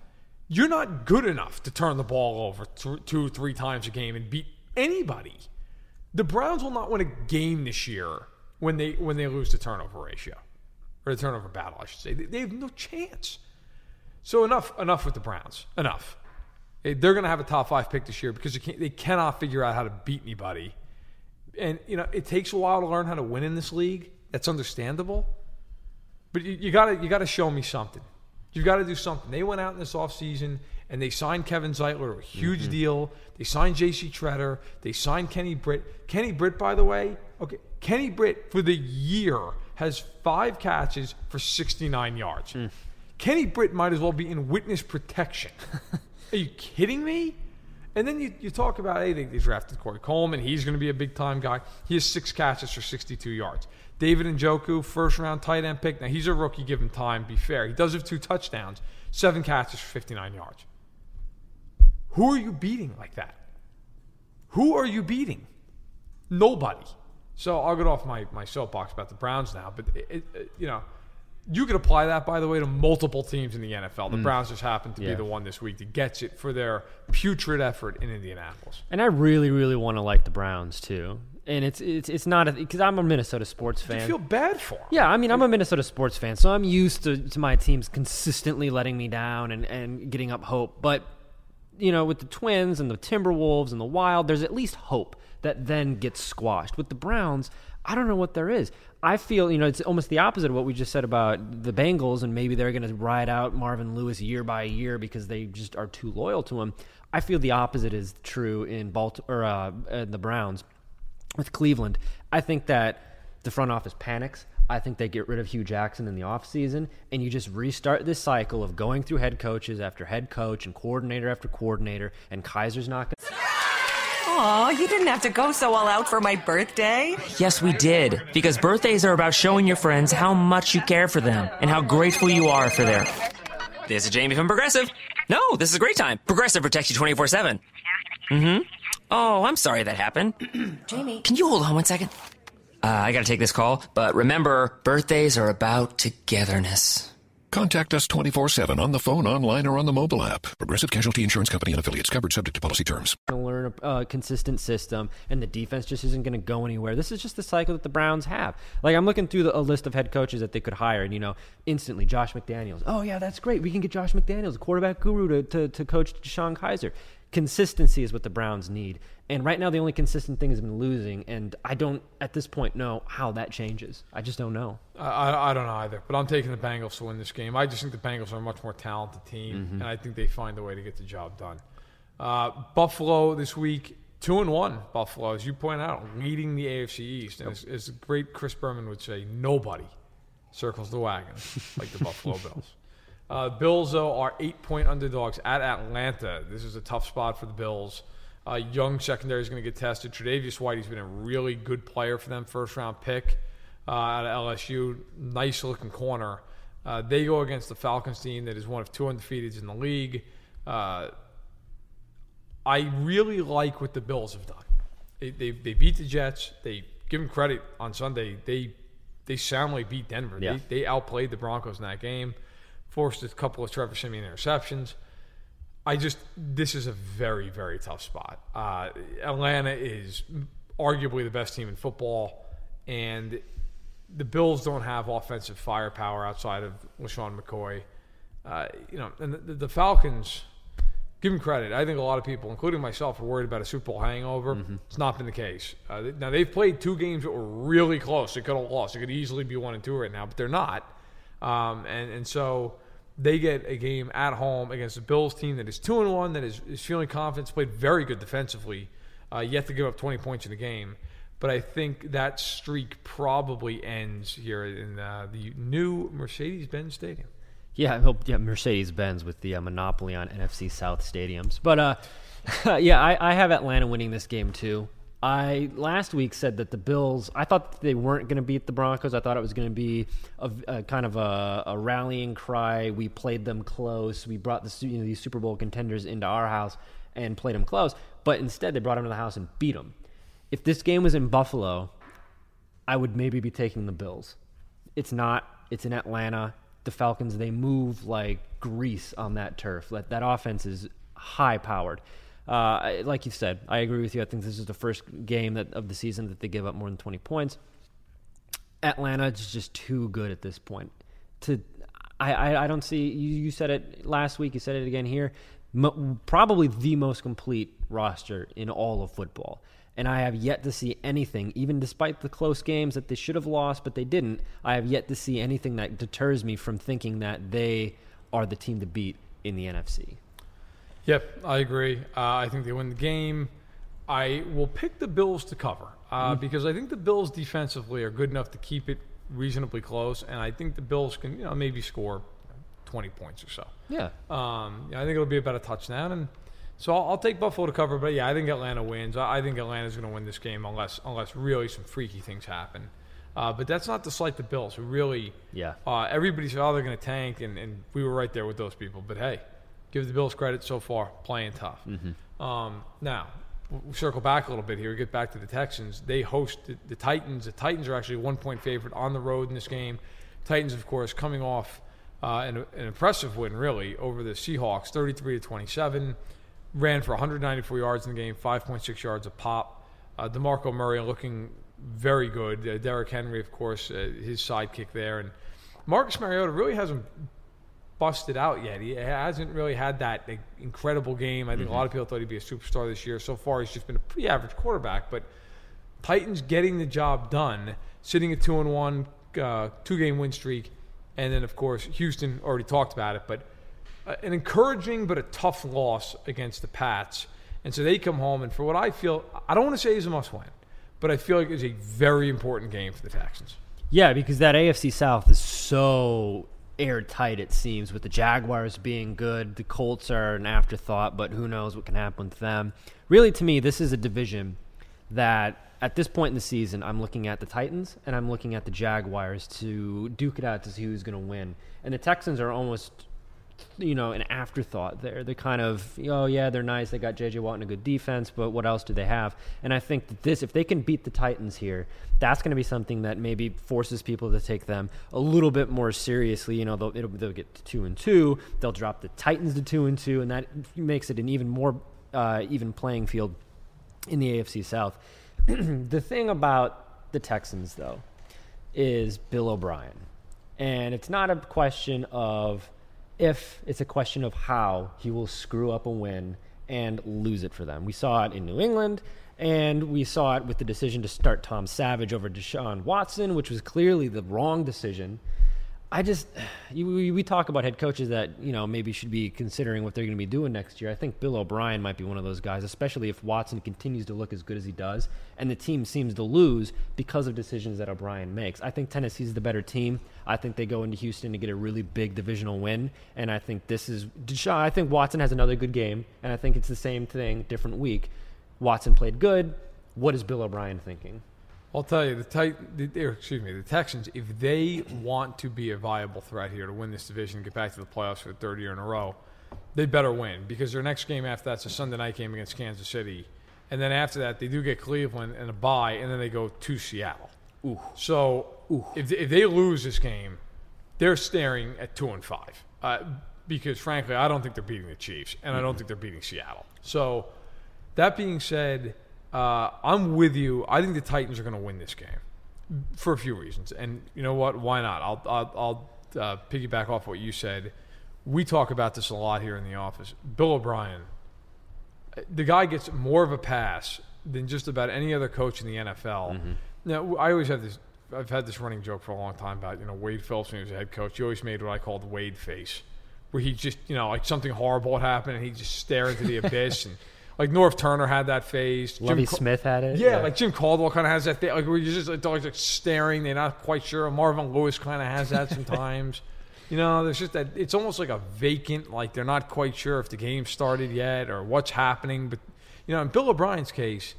You're not good enough to turn the ball over th- two, three times a game and beat anybody. The Browns will not win a game this year when they when they lose the turnover ratio or the turnover battle, I should say. They, they have no chance. So enough enough with the Browns. Enough. They're going to have a top five pick this year because they, they cannot figure out how to beat anybody. And you know it takes a while to learn how to win in this league. That's understandable. But you, you gotta you gotta show me something. You've got to do something. They went out in this offseason and they signed Kevin Zeitler, a huge Mm-hmm. deal. They signed J.C. Tretter. They signed Kenny Britt. Kenny Britt, by the way, okay, Kenny Britt for the year has five catches for 69 yards. Mm. Kenny Britt might as well be in witness protection. Are you kidding me? And then you, you talk about, hey, they, they drafted Corey Coleman. He's going to be a big time guy. He has six catches for 62 yards. David Njoku, first round tight end pick. Now, he's a rookie. Give him time. Be fair. He does have two touchdowns, seven catches for 59 yards. Who are you beating like that? Who are you beating? Nobody. So I'll get off my, my soapbox about the Browns now. But, it, it, you know, you could apply that, by the way, to multiple teams in the NFL. The mm. Browns just happen to Yeah. be the one this week that gets it for their putrid effort in Indianapolis. And I really, really want to like the Browns too. And it's it's it's not because I'm a Minnesota sports fan. feel bad for him. Yeah, I mean, I'm a Minnesota sports fan, so I'm used to, to my teams consistently letting me down and, and getting up hope. But, you know, with the Twins and the Timberwolves and the Wild, there's at least hope that then gets squashed. With the Browns, I don't know what there is. I feel, you know, it's almost the opposite of what we just said about the Bengals, and maybe they're going to ride out Marvin Lewis year by year because they just are too loyal to him. I feel the opposite is true in Baltimore, or, uh, the Browns with Cleveland. I think that the front office panics. I think they get rid of Hue Jackson in the offseason, and you just restart this cycle of going through head coaches after head coach and coordinator after coordinator, and Kizer's not going to. Aw, you didn't have to go so all out for my birthday. Yes, we did. Because birthdays are about showing your friends how much you care for them and how grateful you are for their. This is Jamie from Progressive. No, this is a great time. Progressive protects you 24 7. Mm hmm. Oh, I'm sorry that happened. Jamie. Can you hold on one second? Uh, I gotta take this call, but remember, birthdays are about togetherness. Contact us 24 7 on the phone, online, or on the mobile app. Progressive Casualty Insurance Company and affiliates covered subject to policy terms. learn a uh, consistent system, and the defense just isn't going to go anywhere. This is just the cycle that the Browns have. Like I'm looking through the, a list of head coaches that they could hire, and you know, instantly Josh McDaniels. Oh yeah, that's great. We can get Josh McDaniels, a quarterback guru, to to, to coach DeShone Kizer. Consistency is what the Browns need, and right now the only consistent thing has been losing, and I don't at this point know how that changes. I just don't know. I, I, don't know either, but I'm taking the Bengals to win this game. I just think the Bengals are a much more talented team, and I think they find a way to get the job done. Uh, Buffalo this week, two and one. Buffalo, as you point out, leading the AFC East, and as, as great Chris Berman would say, nobody circles the wagon like the Buffalo Bills. Uh, Bills, though, are eight point underdogs at Atlanta. This is a tough spot for the Bills. Uh, young secondary is going to get tested. Tre'Davious White, he's been a really good player for them, first round pick uh, out of LSU. Nice looking corner. Uh, they go against the Falcons team that is one of two undefeateds in the league. Uh, I really like what the Bills have done. They, they, they beat the Jets. They give them credit on Sunday. They they soundly beat Denver. Yeah. They, they outplayed the Broncos in that game, forced a couple of Trevor Siemian interceptions. I just this is a very very tough spot. Uh, Atlanta is arguably the best team in football, and the Bills don't have offensive firepower outside of LeSean McCoy. Uh, you know, and the, the Falcons. Give them credit. I think a lot of people, including myself, are worried about a Super Bowl hangover. It's not been the case. Uh, now they've played two games that were really close. They could have lost. It could easily be one and two right now, but they're not. Um, and and so they get a game at home against a Bills team that is two and one, that is, is feeling confident, played very good defensively, uh, yet to give up 20 points in the game. But I think that streak probably ends here in uh, the new Mercedes-Benz Stadium. Yeah, I hope yeah, Mercedes Benz with the uh, monopoly on NFC South stadiums. But uh, yeah, I, I have Atlanta winning this game too. I last week said that the Bills. I thought they weren't going to beat the Broncos. I thought it was going to be a, a kind of a, a, rallying cry. We played them close. We brought the you know, these Super Bowl contenders into our house and played them close. But instead, they brought them to the house and beat them. If this game was in Buffalo, I would maybe be taking the Bills. It's not. It's in Atlanta. The Falcons they move like grease on that turf. That that offense is high powered. Uh, like you said, I agree with you. I think this is the first game that of the season that they give up more than 20 points. Atlanta is just too good at this point. To I, I, I don't see you, you said it last week. You said it again here. Mo, probably the most complete roster in all of football. And I have yet to see anything, even despite the close games that they should have lost, but they didn't. I have yet to see anything that deters me from thinking that they are the team to beat in the NFC. Yep, I agree. Uh, I think they win the game. I will pick the Bills to cover uh, mm. because I think the Bills defensively are good enough to keep it reasonably close, and I think the Bills can, you know, maybe score twenty points or so. Yeah. Um, yeah, I think it'll be about a touchdown, and so I'll, I'll, take Buffalo to cover. But yeah, I think Atlanta wins. I, I think Atlanta's going to win this game unless unless really some freaky things happen. Uh, but that's not to slight the Bills, who really, yeah. Uh, everybody said, oh, they're going to tank, and, and we were right there with those people. But hey, give the Bills credit so far, playing tough. Mm-hmm. Um, now, we'll circle back a little bit here. Get back to the Texans. They host the, the, Titans. The Titans are actually one point favorite on the road in this game. Titans, of course, coming off uh, an, an, impressive win, really, over the Seahawks, 33 to 27. Ran for 194 yards in the game, 5.6 yards a pop. Uh, DeMarco Murray looking very good. Uh, Derrick Henry, of course, uh, his sidekick there. And Marcus Mariota really hasn't busted out yet. He hasn't really had that incredible game. I think mm-hmm. a lot of people thought he'd be a superstar this year. So far, he's just been a pretty average quarterback. But Titans getting the job done, sitting at two and one, uh, two game win streak, and then of course Houston already talked about it, but uh, an encouraging but a tough loss against the Pats. And so they come home, and for what I feel, I don't want to say it's a must win, but I feel like it's a very important game for the Texans. Yeah, because that AFC South is so airtight, it seems, with the Jaguars being good. The Colts are an afterthought, but who knows what can happen with them. Really, to me, this is a division that at this point in the season, I'm looking at the Titans and I'm looking at the Jaguars to duke it out to see who's going to win. And the Texans are almost you know, an afterthought there. They're kind of, oh yeah, they're nice. They got J.J. Watt and a good defense, but what else do they have? And I think that this, if they can beat the Titans here, that's going to be something that maybe forces people to take them a little bit more seriously. You know, they'll, they'll get to two and two. They'll drop the Titans to two and two, and that makes it an even more uh, even playing field in the AFC South. the thing about the Texans, though, is Bill O'Brien, and it's not a question of if it's a question of how he will screw up a win and lose it for them. We saw it in New England, and we saw it with the decision to start Tom Savage over Deshaun Watson, which was clearly the wrong decision. I just we, we talk about head coaches that you know maybe should be considering what they're going to be doing next year. I think Bill O'Brien might be one of those guys, especially if Watson continues to look as good as he does, and the team seems to lose because of decisions that O'Brien makes. I think Tennessee's the better team. I think they go into Houston to get a really big divisional win, and I think this is. I think Watson has another good game, and I think it's the same thing, different week. Watson played good. What is Bill O'Brien thinking? I'll tell you, the, tit- the excuse me, the Texans, if they want to be a viable threat here to win this division get back to the playoffs for the third year in a row, they better win because their next game after that's a Sunday night game against Kansas City, and then after that they do get Cleveland and a bye, and then they go to Seattle. Ooh. So. If if they lose this game, they're staring at two and five. Uh, because frankly, I don't think they're beating the Chiefs, and mm-hmm. I don't think they're beating Seattle. So, that being said uh, I'm with you. I think the Titans are going to win this game for a few reasons. And you know what? Why not? I'll, I'll, I'll uh, piggyback off what you said. We talk about this a lot here in the office. Bill O'Brien, the guy gets more of a pass than just about any other coach in the NFL. Mm-hmm. Now, I always have this. I've had this running joke for a long time about you know Wade Phillips when he was a head coach. He always made what I called the Wade face, where he just you know like something horrible had happened and he just stare into the abyss and like Norv Turner had that. Lovie Jim Smith had it. Yeah, yeah, like Jim Caldwell kind of has that thing. Like where you're just like, dogs like staring, they're not quite sure. Marvin Lewis kind of has that sometimes. you know, there's just that. It's almost like a vacant. Like they're not quite sure if the game started yet or what's happening. But you know, in Bill O'Brien's case,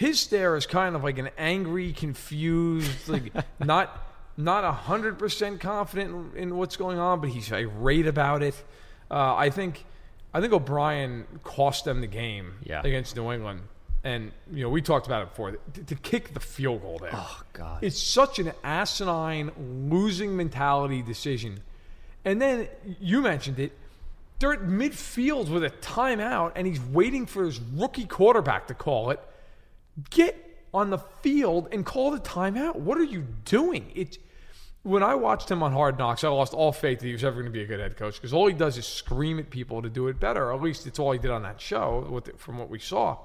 his stare is kind of like an angry, confused, like not not hundred percent confident in, in, what's going on, but he's irate about it. Uh, I think I think O'Brien cost them the game Yeah. against New England. And you know we talked about it before. To, to kick the field goal there, Oh, God. it's such an asinine losing mentality decision. And then you mentioned it. They're at midfield with a timeout, and he's waiting for his rookie quarterback to call it. Get on the field and call the timeout. What are you doing? It's when I watched him on Hard Knocks, I lost all faith that he was ever going to be a good head coach because all he does is scream at people to do it better. At least it's all he did on that show, from what we saw.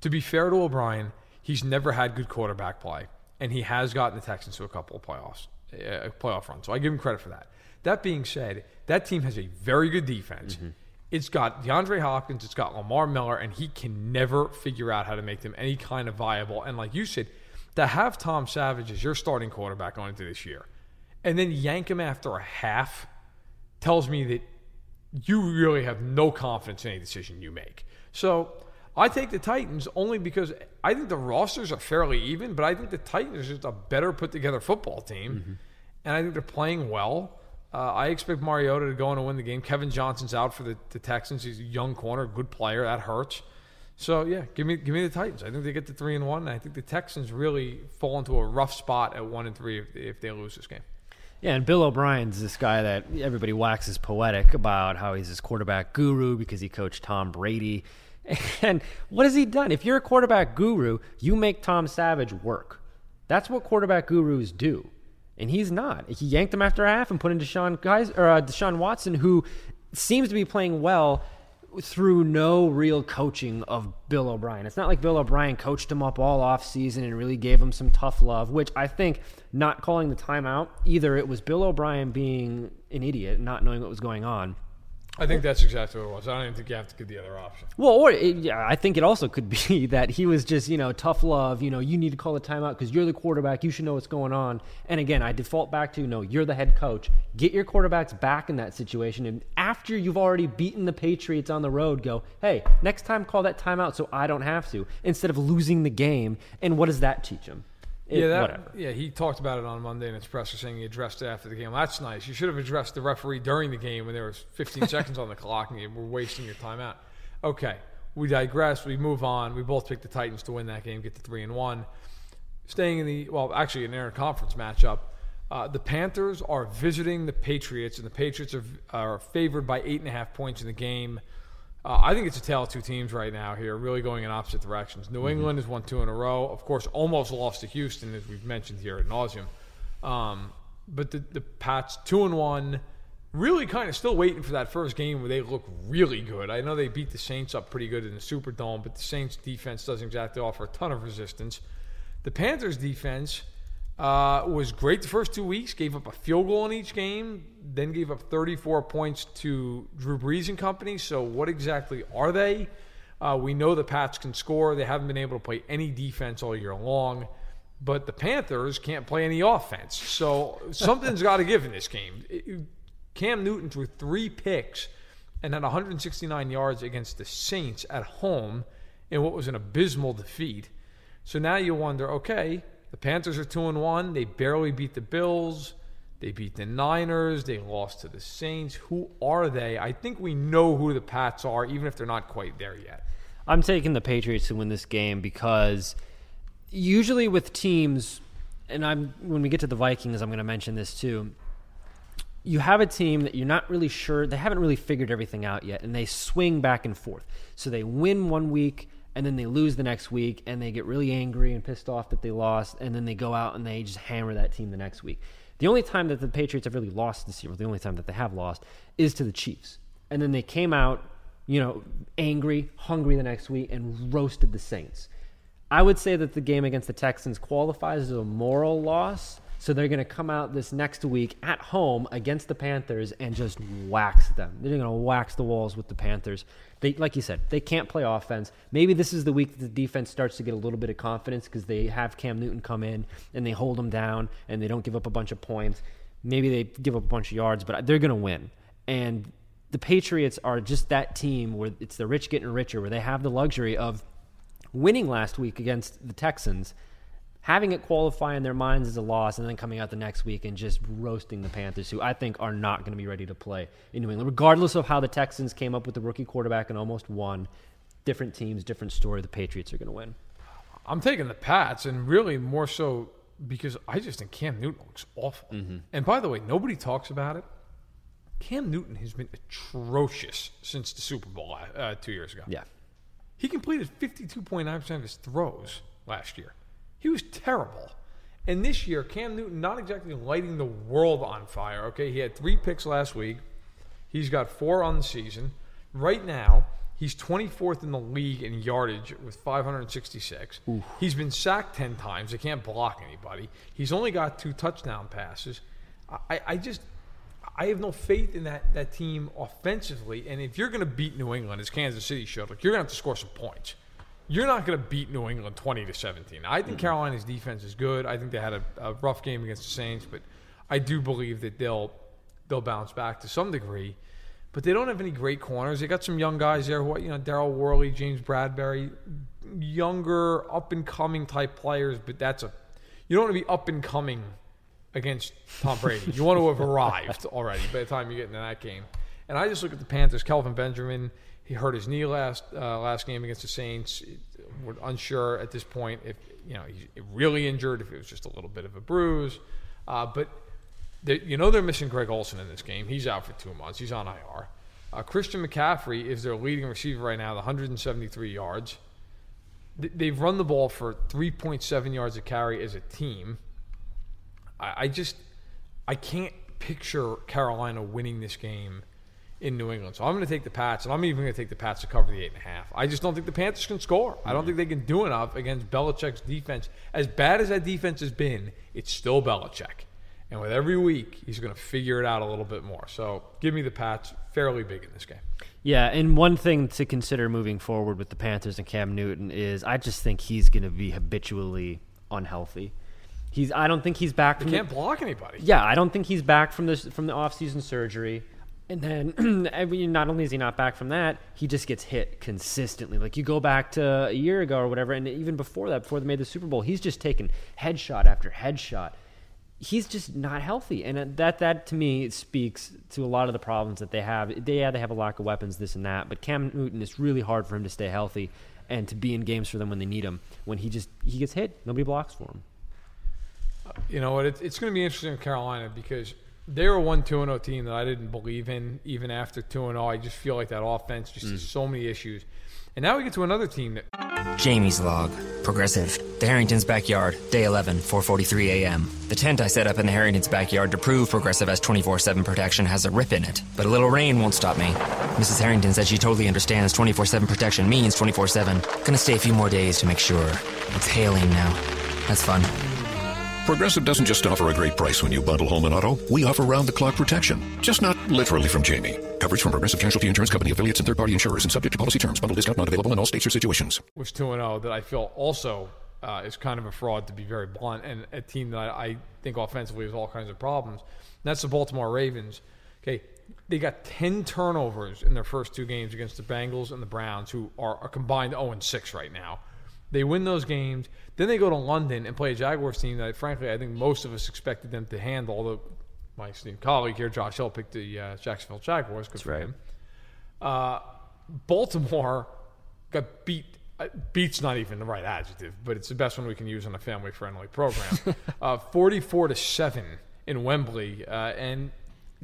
To be fair to O'Brien, he's never had good quarterback play, and he has gotten the Texans to a couple of playoffs, a playoff run. So I give him credit for that. That being said, that team has a very good defense. Mm-hmm. It's got DeAndre Hopkins, it's got Lamar Miller, and he can never figure out how to make them any kind of viable. And like you said, to have Tom Savage as your starting quarterback going into this year, and then yank him after a half, tells me that you really have no confidence in any decision you make. So I take the Titans only because I think the rosters are fairly even, but I think the Titans are just a better put together football team, mm-hmm. and I think they're playing well. Uh, I expect Mariota to go on and win the game. Kevin Johnson's out for the, the Texans. He's a young corner, good player. That hurts. So yeah, give me give me the Titans. I think they get to three and one. And I think the Texans really fall into a rough spot at one and three if, if they lose this game. Yeah, and Bill O'Brien's this guy that everybody waxes poetic about how he's this quarterback guru because he coached Tom Brady. And what has he done? If you're a quarterback guru, you make Tom Savage work. That's what quarterback gurus do. And he's not. He yanked him after a half and put in Deshaun, Guys, or, uh, Deshaun Watson, who seems to be playing well through no real coaching of Bill O'Brien. It's not like Bill O'Brien coached him up all off season and really gave him some tough love, which I think not calling the timeout, either it was Bill O'Brien being an idiot, not knowing what was going on. I think that's exactly what it was. I don't even think you have to give the other option. Well, or it, yeah, I think it also could be that he was just, you know, tough love. You know, you need to call the timeout because you're the quarterback. You should know what's going on. And again, I default back to no, you're the head coach. Get your quarterbacks back in that situation. And after you've already beaten the Patriots on the road, go, hey, next time call that timeout so I don't have to instead of losing the game. And what does that teach them? It- yeah, that, yeah, he talked about it on Monday in his presser, saying he addressed it after the game. Well, that's nice. You should have addressed the referee during the game when there was 15 seconds on the clock and you were wasting your time out. Okay, we digress. We move on. We both picked the Titans to win that game, get to three and one. Staying in the well, actually an interconference matchup. Uh, the Panthers are visiting the Patriots, and the Patriots are, are favored by eight and a half points in the game. Uh, I think it's a tale of two teams right now here, really going in opposite directions. New England has won two in a row. Of course, almost lost to Houston, as we've mentioned here at nauseum. Um, but the, the Pats, two and one, really kind of still waiting for that first game where they look really good. I know they beat the Saints up pretty good in the Superdome, but the Saints defense doesn't exactly offer a ton of resistance. The Panthers defense uh, was great the first two weeks, gave up a field goal in each game, then gave up 34 points to Drew Brees and company. So, what exactly are they? Uh, we know the Pats can score. They haven't been able to play any defense all year long, but the Panthers can't play any offense. So, something's got to give in this game. It- Cam Newton threw three picks and had 169 yards against the Saints at home in what was an abysmal defeat. So now you wonder, okay, the Panthers are two and one. They barely beat the Bills. They beat the Niners. They lost to the Saints. Who are they? I think we know who the Pats are, even if they're not quite there yet. I'm taking the Patriots to win this game because usually with teams, and I'm when we get to the Vikings, I'm going to mention this too. You have a team that you're not really sure they haven't really figured everything out yet, and they swing back and forth. So they win one week, and then they lose the next week, and they get really angry and pissed off that they lost, and then they go out and they just hammer that team the next week. The only time that the Patriots have really lost this year, the only time that they have lost, is to the Chiefs. And then they came out, you know, angry, hungry the next week and roasted the Saints. I would say that the game against the Texans qualifies as a moral loss. So they're going to come out this next week at home against the Panthers and just wax them. They're going to wax the walls with the Panthers. They, like you said, they can't play offense. Maybe this is the week that the defense starts to get a little bit of confidence because they have Cam Newton come in and they hold them down and they don't give up a bunch of points. Maybe they give up a bunch of yards, but they're going to win. And the Patriots are just that team where it's the rich getting richer, where they have the luxury of winning last week against the Texans, having it qualify in their minds as a loss, and then coming out the next week and just roasting the Panthers, who I think are not going to be ready to play in New England, regardless of how the Texans came up with the rookie quarterback and almost won. Different teams, different story. The Patriots are going to win. I'm taking the Pats, and really more so because I just think Cam Newton looks awful. Mm-hmm. And by the way, nobody talks about it. Cam Newton has been atrocious since the Super Bowl uh, two years ago. Yeah. He completed 52.9% of his throws last year. He was terrible. And this year, Cam Newton not exactly lighting the world on fire. Okay, he had three picks last week. He's got four on the season. Right now, he's 24th in the league in yardage with 566. He's been sacked 10 times. They can't block anybody. He's only got two touchdown passes. I, I just, I have no faith in that, that team offensively. And if you're going to beat New England, as Kansas City showed, like you're going to have to score some points. You're not going to beat New England 20 to 17. I think Carolina's defense is good. I think they had a, a rough game against the Saints, but I do believe that they'll they'll bounce back to some degree. But they don't have any great corners. They got some young guys there. Who, you know, Daryl Worley, James Bradberry, younger, up and coming type players. But that's a you don't want to be up and coming against Tom Brady. You want to have arrived already by the time you get into that game. And I just look at the Panthers. Kelvin Benjamin, he hurt his knee last uh, last game against the Saints. We're unsure at this point if you know he's really injured, if it was just a little bit of a bruise. Uh, but they, you know they're missing Greg Olsen in this game. He's out for two months. He's on IR. Uh, Christian McCaffrey is their leading receiver right now, with 173 yards. Th- They've run the ball for 3.7 yards a carry as a team. I, I just I can't picture Carolina winning this game in New England. So I'm going to take the Pats, and I'm even going to take the Pats to cover the eight and a half. I just don't think the Panthers can score. I don't mm-hmm. think they can do enough against Belichick's defense. As bad as that defense has been, it's still Belichick. And with every week, he's going to figure it out a little bit more. So give me the Pats fairly big in this game. Yeah, and one thing to consider moving forward with the Panthers and Cam Newton is I just think he's going to be habitually unhealthy. He's I don't think he's back from can't the, block anybody. Yeah, I don't think he's back from this from the offseason surgery. And then I mean, not only is he not back from that, he just gets hit consistently. Like you go back to a year ago or whatever, and even before that, before they made the Super Bowl, he's just taken headshot after headshot. He's just not healthy, and uh, that that to me speaks to a lot of the problems that they have. They yeah, they have a lack of weapons, this and that, but Cam Newton is really hard for him to stay healthy and to be in games for them when they need him. When he just he gets hit, nobody blocks for him. You know what? It, it's going to be interesting in Carolina because they're a 1 2 and 0 team that I didn't believe in even after 2 0. I just feel like that offense just has mm. so many issues. And now we get to another team that Jamie's log. Progressive. The Harrington's backyard. Day 11, 4:43 a.m. The tent I set up in the Harrington's backyard to prove Progressive has 24/7 protection has a rip in it, but a little rain won't stop me. Mrs. Harrington said she totally understands 24/7 protection means 24/7. Gonna stay a few more days to make sure. It's hailing now. That's fun. Progressive doesn't just offer a great price when you bundle home and auto. We offer round the clock protection. Just not literally from Jamie. Coverage from Progressive Casualty Insurance Company affiliates and third party insurers and subject to policy terms. Bundle discount not available in all states or situations. was 2 0 that I feel also uh, is kind of a fraud, to be very blunt, and a team that I, think offensively has all kinds of problems. And that's the Baltimore Ravens. Okay, they got 10 turnovers in their first two games against the Bengals and the Browns, who are a combined 0 6 right now. They win those games. Then they go to London and play a Jaguars team that, frankly, I think most of us expected them to handle. Although my esteemed colleague here, Josh Hill, picked the uh, Jacksonville Jaguars. Good for him. Uh, Baltimore got beat. Uh, beat's not even the right adjective, but it's the best one we can use on a family-friendly program. uh, Forty-four to seven in Wembley, uh, and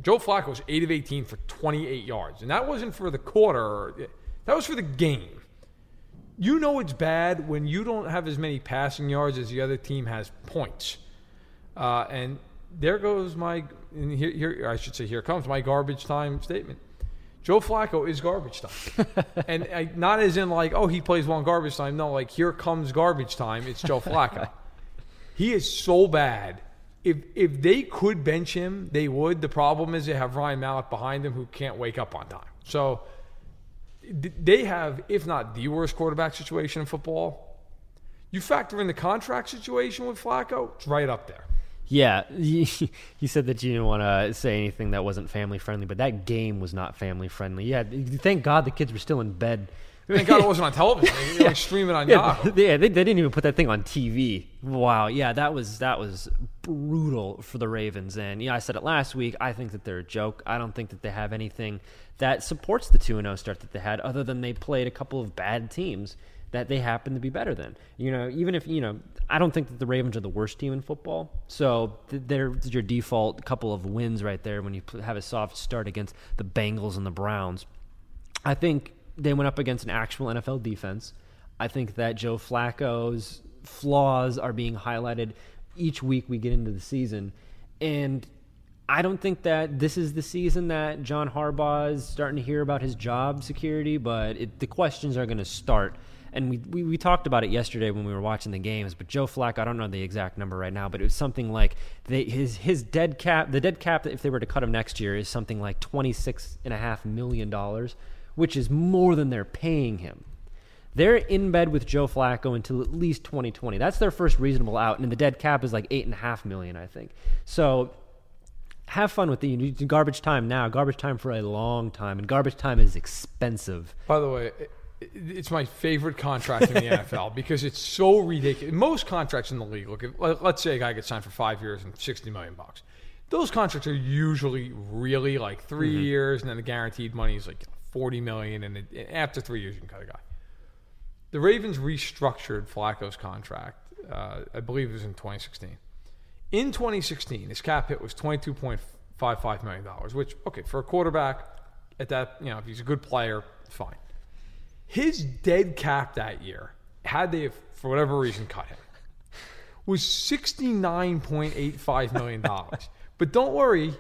Joe Flacco was eight of eighteen for twenty-eight yards, and that wasn't for the quarter. That was for the game. You know it's bad when you don't have as many passing yards as the other team has points. Uh, and there goes my, and here, here, I should say, here comes my garbage time statement. Joe Flacco is garbage time. and I, not as in like, oh, he plays well in garbage time. No, like, here comes garbage time. It's Joe Flacco. he is so bad. If, if they could bench him, they would. The problem is they have Ryan Mallett behind him who can't wake up on time. So they have, if not the worst quarterback situation in football. You factor in the contract situation with Flacco, it's right up there. Yeah, you said that you didn't want to say anything that wasn't family friendly, but that game was not family friendly. Yeah, thank God the kids were still in bed Thank God it wasn't on television. They were like streaming on yeah, Yahoo. yeah they, they didn't even put that thing on TV. Wow, yeah, that was that was brutal for the Ravens. And yeah, I said it last week. I think that they're a joke. I don't think that they have anything that supports the two and zero start that they had, other than they played a couple of bad teams that they happen to be better than. You know, even if you know, I don't think that the Ravens are the worst team in football. So there's your default couple of wins right there when you have a soft start against the Bengals and the Browns. I think they went up against an actual NFL defense. I think that Joe Flacco's flaws are being highlighted each week we get into the season. And I don't think that this is the season that John Harbaugh is starting to hear about his job security, but it, the questions are going to start. And we, we, we talked about it yesterday when we were watching the games, but Joe Flacco, I don't know the exact number right now, but it was something like they, his his dead cap, the dead cap, if they were to cut him next year, is something like twenty six and a half million dollars which is more than they're paying him. They're in bed with Joe Flacco until at least 2020. That's their first reasonable out, and the dead cap is like eight and a half million, I think. So have fun with the garbage time now. Garbage time for a long time, and garbage time is expensive. By the way, it's my favorite contract in the NFL because it's so ridiculous. Most contracts in the league, look, at, let's say a guy gets signed for five years and sixty million bucks. Those contracts are usually really like 3 mm-hmm. years, and then the guaranteed money is like 40 million, and it, after three years, you can cut a guy. The Ravens restructured Flacco's contract. Uh, I believe it was in 2016. In 2016, his cap hit was 22.55 million dollars, which okay for a quarterback at that you know if he's a good player, fine. His dead cap that year, had they for whatever reason cut him, was 69.85 million dollars. but don't worry,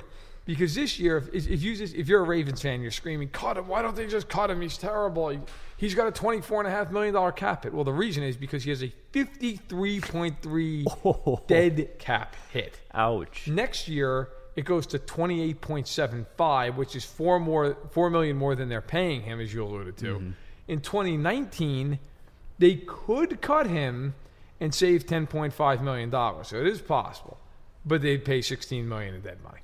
because this year, if, if you just, if you're a Ravens fan, you're screaming, "Cut him! Why don't they just cut him? He's terrible. He, he's got a twenty-four and a half million dollar cap hit." Well, the reason is because he has a fifty-three point three dead cap hit. Ouch! Next year, it goes to twenty-eight point seven five, which is four more, four million more than they're paying him, as you alluded to. Mm-hmm. In 2019, they could cut him and save ten point five million dollars. So it is possible, but they'd pay 16 million in dead money.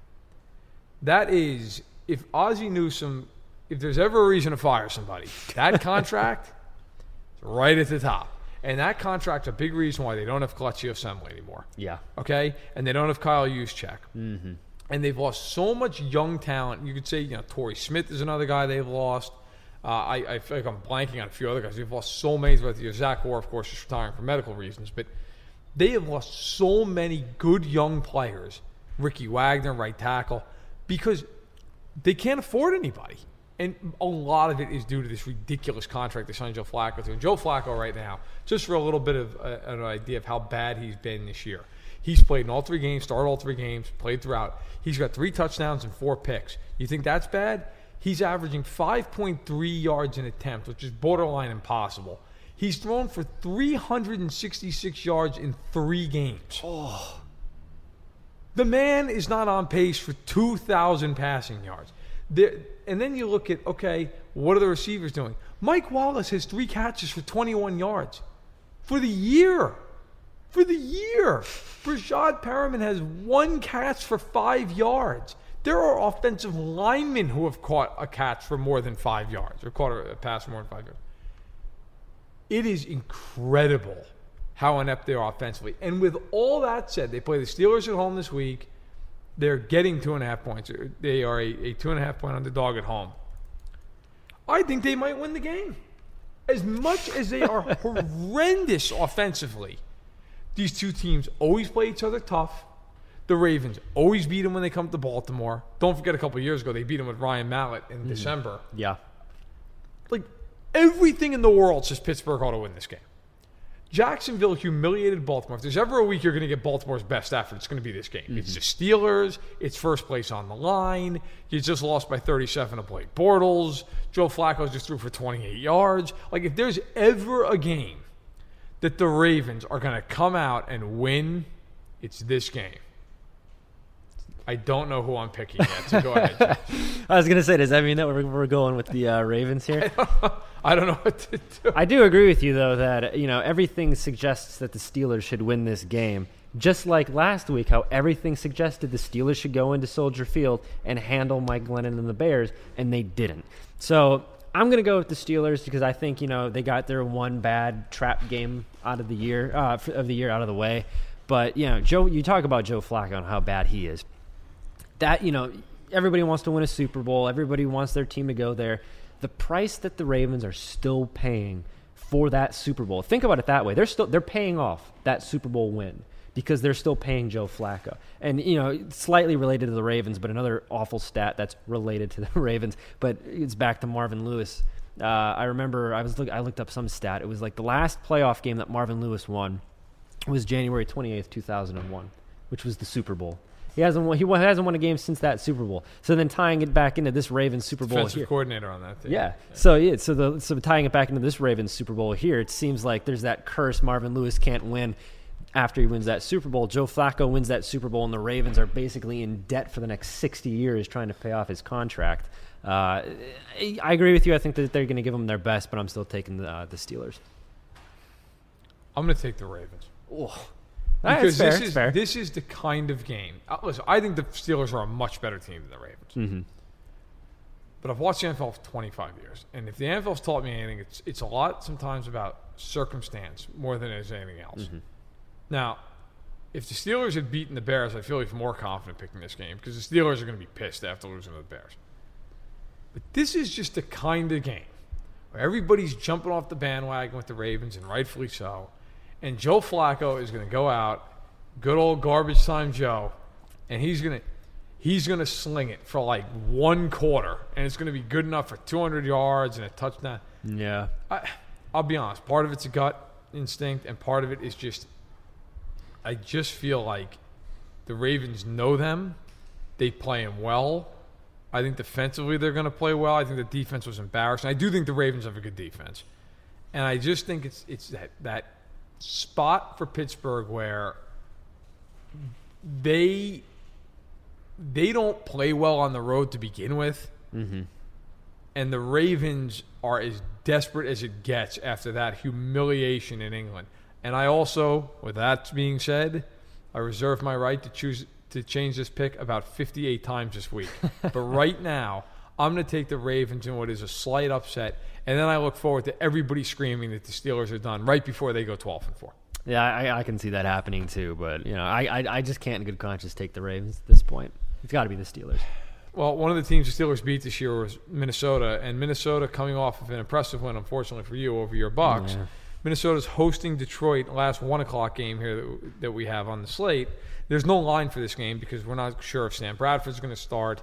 That is, if Ozzie Newsome, if there's ever a reason to fire somebody, that contract is right at the top. And that contract's a big reason why they don't have Kelechi Osemele anymore. Yeah. Okay? And they don't have Kyle Juszczyk. Mm-hmm. And they've lost so much young talent. You could say, you know, Torrey Smith is another guy they've lost. Uh, I, I feel like I'm blanking on a few other guys. They've lost so many. Zach Orr, of course, is retiring for medical reasons. But they have lost so many good young players. Ricky Wagner, right tackle because they can't afford anybody. And a lot of it is due to this ridiculous contract they signed Joe Flacco to. And Joe Flacco, right now, just for a little bit of uh, an idea of how bad he's been this year, he's played in all three games, started all three games, played throughout. He's got three touchdowns and four picks. You think that's bad? He's averaging 5.3 yards an attempt, which is borderline impossible. He's thrown for 366 yards in three games. Oh. The man is not on pace for 2,000 passing yards. There, and then you look at, okay, what are the receivers doing? Mike Wallace has three catches for 21 yards for the year. For the year. Breshad Perriman has one catch for five yards. There are offensive linemen who have caught a catch for more than five yards or caught a pass for more than five yards. It is incredible how inept they are offensively. And with all that said, they play the Steelers at home this week. They're getting two and a half points. They are a, a two and a half point underdog at home. I think they might win the game. As much as they are horrendous offensively, these two teams always play each other tough. The Ravens always beat them when they come to Baltimore. Don't forget a couple years ago, they beat them with Ryan Mallett in mm-hmm. December. Yeah. Like everything in the world says Pittsburgh ought to win this game. Jacksonville humiliated Baltimore. If there's ever a week you're going to get Baltimore's best effort, it's going to be this game. Mm-hmm. It's the Steelers. It's first place on the line. You just lost by 37 to Blake Bortles. Joe Flacco just threw for 28 yards. Like, if there's ever a game that the Ravens are going to come out and win, it's this game. I don't know who I'm picking yet, so go ahead. I was going to say, does that mean that we're, we're going with the uh, Ravens here? I don't, know what to do. I do agree with you, though, that you know everything suggests that the Steelers should win this game. Just like last week, how everything suggested the Steelers should go into Soldier Field and handle Mike Glennon and the Bears, and they didn't. So I'm gonna go with the Steelers because I think you know they got their one bad trap game out of the year uh, of the year out of the way. But you know, Joe, you talk about Joe Flacco and how bad he is. That you know, everybody wants to win a Super Bowl. Everybody wants their team to go there. The price that the Ravens are still paying for that Super Bowl. Think about it that way. They're still they're paying off that Super Bowl win because they're still paying Joe Flacco. And you know, slightly related to the Ravens, but another awful stat that's related to the Ravens, but it's back to Marvin Lewis. Uh, I remember I was look, I looked up some stat. It was like the last playoff game that Marvin Lewis won was January 28th, 2001, which was the Super Bowl. He hasn't won, he hasn't won a game since that Super Bowl. So then tying it back into this Ravens Super Bowl Defensive here. coordinator on that team. Yeah. So yeah, so the so tying it back into this Ravens Super Bowl here, it seems like there's that curse Marvin Lewis can't win after he wins that Super Bowl. Joe Flacco wins that Super Bowl, and the Ravens are basically in debt for the next 60 years trying to pay off his contract. Uh, I I agree with you. I think that they're going to give them their best, but I'm still taking the, uh, the Steelers. I'm going to take the Ravens. Oh, because fair, this is fair. this is the kind of game. Uh, listen, I think the Steelers are a much better team than the Ravens. Mm-hmm. But I've watched the NFL for 25 years, and if the NFL's taught me anything, it's it's a lot sometimes about circumstance more than it is anything else. Mm-hmm. Now, if the Steelers had beaten the Bears, I feel even more confident picking this game because the Steelers are going to be pissed after losing to the Bears. But this is just the kind of game where everybody's jumping off the bandwagon with the Ravens, and rightfully so. And Joe Flacco is going to go out, good old garbage time Joe, and he's going to he's going to sling it for like one quarter, and it's going to be good enough for 200 yards and a touchdown. Yeah. I, I'll be honest. Part of it's a gut instinct, and part of it is just I just feel like the Ravens know them. They play them well. I think defensively they're going to play well. I think the defense was embarrassing. I do think the Ravens have a good defense, and I just think it's it's that that spot for Pittsburgh where they they don't play well on the road to begin with, Mm-hmm. and the Ravens are as desperate as it gets after that humiliation in England. And I also, with that being said, I reserve my right to choose to change this pick about 58 times this week. but right now, I'm going to take the Ravens in what is a slight upset, and then I look forward to everybody screaming that the Steelers are done right before they go 12 and four. Yeah, I, I can see that happening too, but you know, I, I I just can't in good conscience take the Ravens at this point. It's got to be the Steelers. Well, one of the teams the Steelers beat this year was Minnesota, and Minnesota coming off of an impressive win, unfortunately for you, over your Bucks. Yeah. Minnesota's hosting Detroit last one o'clock game here that, that we have on the slate. There's no line for this game because we're not sure if Sam Bradford's going to start.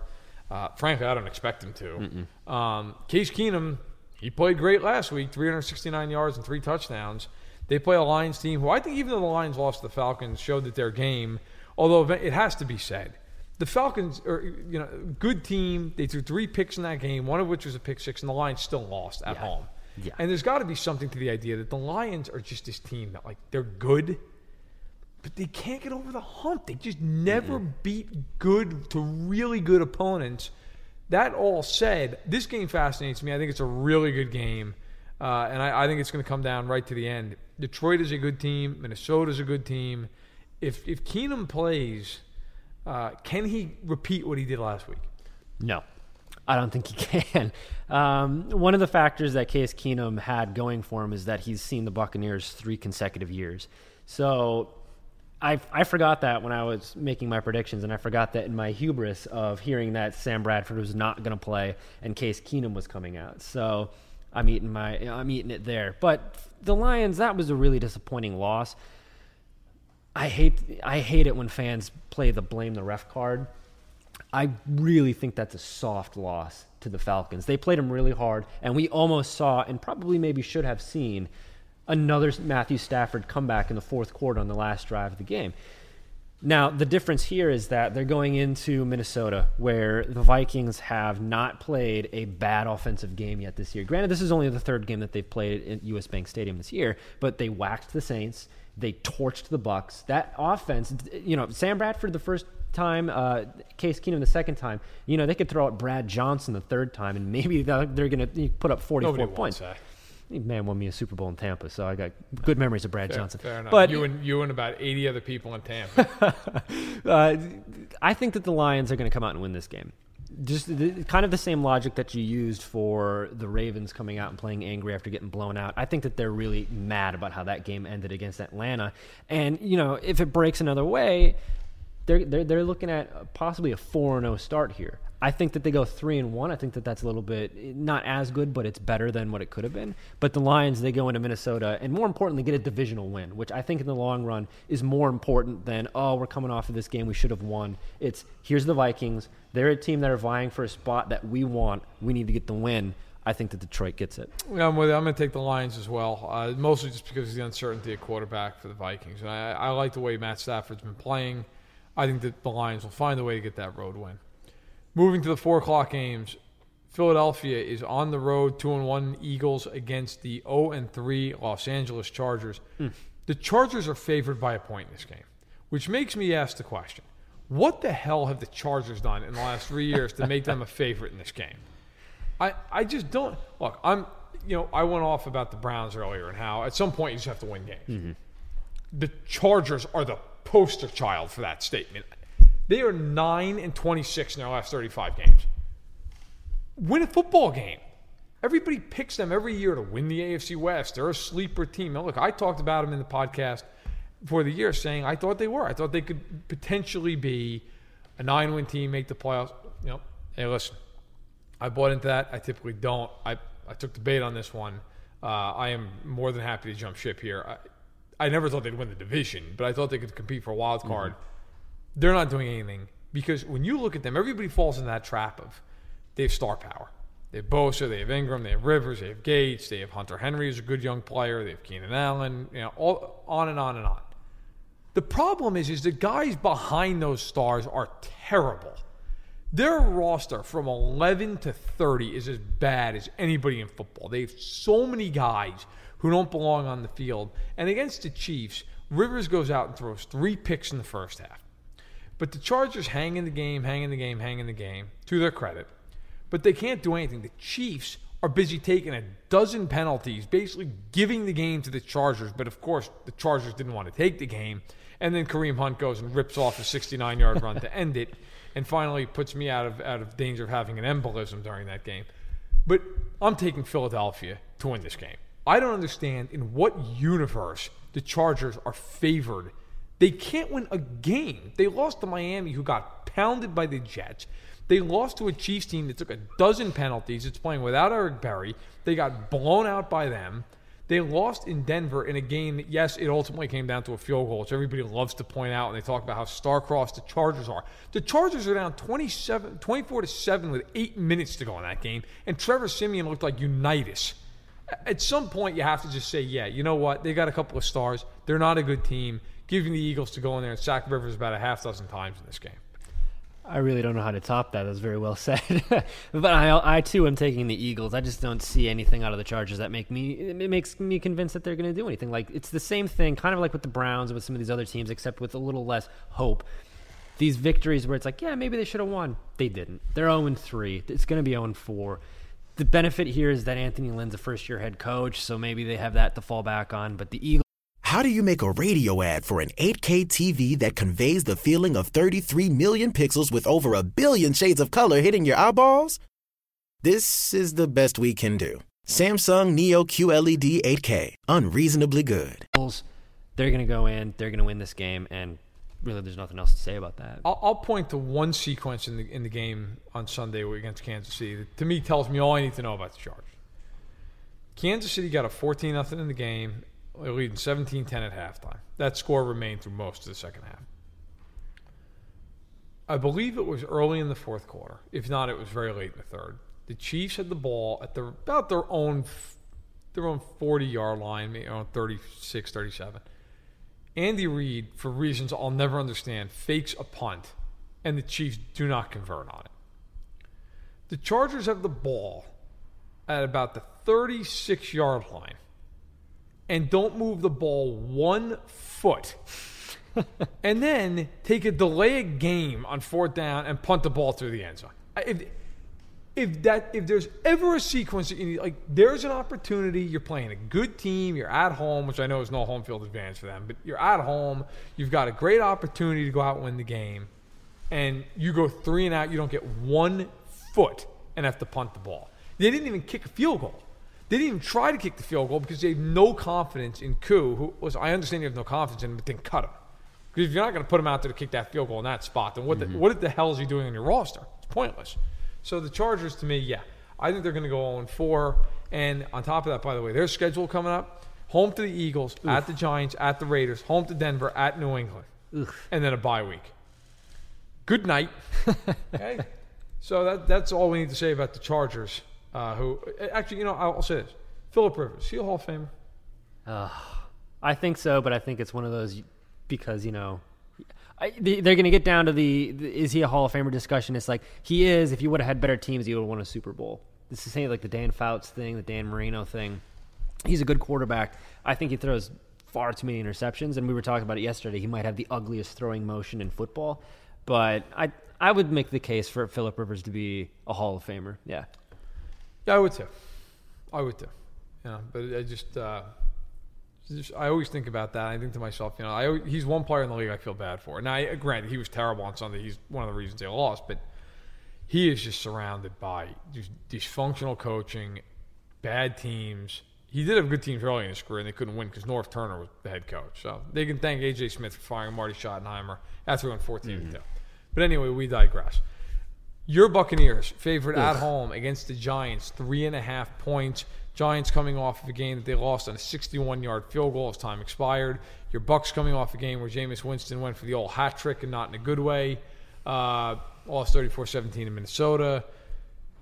Uh, frankly, I don't expect him to. Um, Case Keenum, he played great last week, 369 yards and three touchdowns. They play a Lions team who I think even though the Lions lost to the Falcons, showed that their game, although it has to be said, the Falcons are you know good team. They threw three picks in that game, one of which was a pick six, and the Lions still lost at home. Yeah. And there's got to be something to the idea that the Lions are just this team that like they're good, but they can't get over the hump. They just never beat good to really good opponents. That all said, this game fascinates me. I think it's a really good game, uh, and I, I think it's going to come down right to the end. Detroit is a good team. Minnesota is a good team. If if Keenum plays, uh, can he repeat what he did last week? No, I don't think he can. Um, one of the factors that Case Keenum had going for him is that he's seen the Buccaneers three consecutive years. So I, I forgot that when I was making my predictions, and I forgot that in my hubris of hearing that Sam Bradford was not going to play and Case Keenum was coming out. So I'm eating my I'm eating it there. But the Lions, that was a really disappointing loss. I hate I hate it when fans play the blame the ref card. I really think that's a soft loss to the Falcons. They played them really hard, and we almost saw, and probably maybe should have seen, another Matthew Stafford comeback in the fourth quarter on the last drive of the game. Now, the difference here is that they're going into Minnesota, where the Vikings have not played a bad offensive game yet this year. Granted, this is only the third game that they've played at US Bank Stadium this year, but they waxed the Saints. They torched the Bucks. That offense, you know, Sam Bradford the first time, uh, Case Keenum the second time. You know, they could throw out Brad Johnson the third time, and maybe they're going to put up 44 Nobody wants points. that. Man won me a Super Bowl in Tampa, so I got good memories of Brad Fair, Johnson. fair enough. But you and you and about 80 other people in Tampa. uh, I think that the Lions are going to come out and win this game. just the, kind of the same logic that you used for the Ravens coming out and playing angry after getting blown out. I think that they're really mad about how that game ended against Atlanta, and you know if it breaks another way, they're they're, they're looking at possibly a four and zero start here. I think that they go three and one. I think that that's a little bit not as good, but it's better than what it could have been. But the Lions, they go into Minnesota and more importantly, get a divisional win, which I think in the long run is more important than oh, we're coming off of this game we should have won. It's here's the Vikings. They're a team that are vying for a spot that we want. We need to get the win. I think that Detroit gets it. Yeah, I'm with you. I'm going to take the Lions as well, uh, mostly just because of the uncertainty at quarterback for the Vikings. And I, I like the way Matt Stafford's been playing. I think that the Lions will find a way to get that road win. Moving to the four o'clock games, Philadelphia is on the road, two and one Eagles against the 0 and three Los Angeles Chargers. Mm. The Chargers are favored by a point in this game, which makes me ask the question: What the hell have the Chargers done in the last three years to make them a favorite in this game? I I just don't look. I'm you know I went off about the Browns earlier and how at some point you just have to win games. Mm-hmm. The Chargers are the poster child for that statement. They are 9 and 26 in their last 35 games. Win a football game. Everybody picks them every year to win the AFC West. They're a sleeper team. Now, look, I talked about them in the podcast for the year saying I thought they were. I thought they could potentially be a nine win team, make the playoffs. You know, hey, listen, I bought into that. I typically don't. I, I took the bait on this one. Uh, I am more than happy to jump ship here. I, I never thought they'd win the division, but I thought they could compete for a wild card. Mm-hmm they're not doing anything because when you look at them, everybody falls in that trap of they have star power. They have Bosa, they have Ingram, they have Rivers, they have Gates, they have Hunter Henry who's a good young player, they have Keenan Allen, you know, all, on and on and on. The problem is, is the guys behind those stars are terrible. Their roster from 11 to 30 is as bad as anybody in football. They have so many guys who don't belong on the field. And against the Chiefs, Rivers goes out and throws three picks in the first half. But the Chargers hang in the game, hang in the game, hang in the game, to their credit. But they can't do anything. The Chiefs are busy taking a dozen penalties, basically giving the game to the Chargers. But of course, the Chargers didn't want to take the game. And then Kareem Hunt goes and rips off a 69 yard run to end it. And finally puts me out of, out of danger of having an embolism during that game. But I'm taking Philadelphia to win this game. I don't understand in what universe the Chargers are favored they can't win a game. They lost to Miami, who got pounded by the Jets. They lost to a Chiefs team that took a dozen penalties. It's playing without Eric Berry. They got blown out by them. They lost in Denver in a game that, yes, it ultimately came down to a field goal, which everybody loves to point out, and they talk about how star-crossed the Chargers are. The Chargers are down 27, 24 to 7 with eight minutes to go in that game, and Trevor Siemian looked like Unitas. At some point, you have to just say, yeah, you know what? They got a couple of stars. They're not a good team giving the Eagles to go in there and sack Rivers about a half dozen times in this game. I really don't know how to top that. That's very well said. but I, I too am taking the Eagles. I just don't see anything out of the Chargers that make me it makes me convinced that they're going to do anything. Like it's the same thing, kind of like with the Browns and with some of these other teams, except with a little less hope. These victories where it's like, yeah, maybe they should have won. They didn't. They're 0 3. It's going to be 0 4. The benefit here is that Anthony Lynn's a first year head coach, so maybe they have that to fall back on. But the Eagles. How do you make a radio ad for an 8K TV that conveys the feeling of 33 million pixels with over a billion shades of color hitting your eyeballs? This is the best we can do. Samsung Neo QLED 8K, unreasonably good. They're going to go in, they're going to win this game, and really there's nothing else to say about that. I'll, I'll, point to one sequence in the, in the game on Sunday against Kansas City that to me tells me all I need to know about the Chargers. Kansas City got a 14 0 in the game leading 17 10 at halftime. That score remained through most of the second half. I believe it was early in the fourth quarter. If not, it was very late in the third. The Chiefs had the ball at their, about their own their own 40 yard line, maybe around 36, 37. Andy Reid, for reasons I'll never understand, fakes a punt, and the Chiefs do not convert on it. The Chargers have the ball at about the 36 yard line and don't move the ball one foot. and then take a delay a game on fourth down and punt the ball through the end zone. If, if that if there's ever a sequence that you need, like there's an opportunity, you're playing a good team, you're at home, which I know is no home field advantage for them, but you're at home, you've got a great opportunity to go out and win the game, and you go three and out, you don't get one foot and have to punt the ball. They didn't even kick a field goal. They didn't even try to kick the field goal because they have no confidence in Koo, who was, I understand you have no confidence in him, but then cut him. Because if you're not going to put him out there to kick that field goal in that spot, then what, the, mm-hmm. what the hell is he doing on your roster? It's pointless. So the Chargers, to me, yeah, I think they're going to go 0 4. And on top of that, by the way, their schedule coming up home to the Eagles, at the Giants, at the Raiders, home to Denver, at New England, and then a bye week. Good night. okay. So that, that's all we need to say about the Chargers. Uh, who actually, you know, I'll, say this: Philip Rivers, he a Hall of Famer? Uh, I think so, but I think it's one of those because you know I, they- they're going to get down to the, the is he a Hall of Famer discussion. It's like he is. If you would have had better teams, he would have won a Super Bowl. This is same like the Dan Fouts thing, the Dan Marino thing. He's a good quarterback. I think he throws far too many interceptions, and we were talking about it yesterday. He might have the ugliest throwing motion in football, but I I would make the case for Philip Rivers to be a Hall of Famer. Yeah. Yeah, I would too. I would too. Yeah, but I just, uh, just I always think about that. I think to myself, you know, I always, he's one player in the league I feel bad for. Now, I, granted, he was terrible on Sunday. He's one of the reasons they lost, but he is just surrounded by just dysfunctional coaching, bad teams. He did have good teams early in his career, and they couldn't win because Norv Turner was the head coach. So they can thank AJ Smith for firing Marty Schottenheimer after going 14 2. But anyway, we digress. Your Buccaneers favored at home against the Giants, three and a half points. Giants coming off of a game that they lost on a 61-yard field goal as time expired. Your Bucks coming off a game where Jameis Winston went for the old hat trick and not in a good way. Uh, lost 34-17 in Minnesota.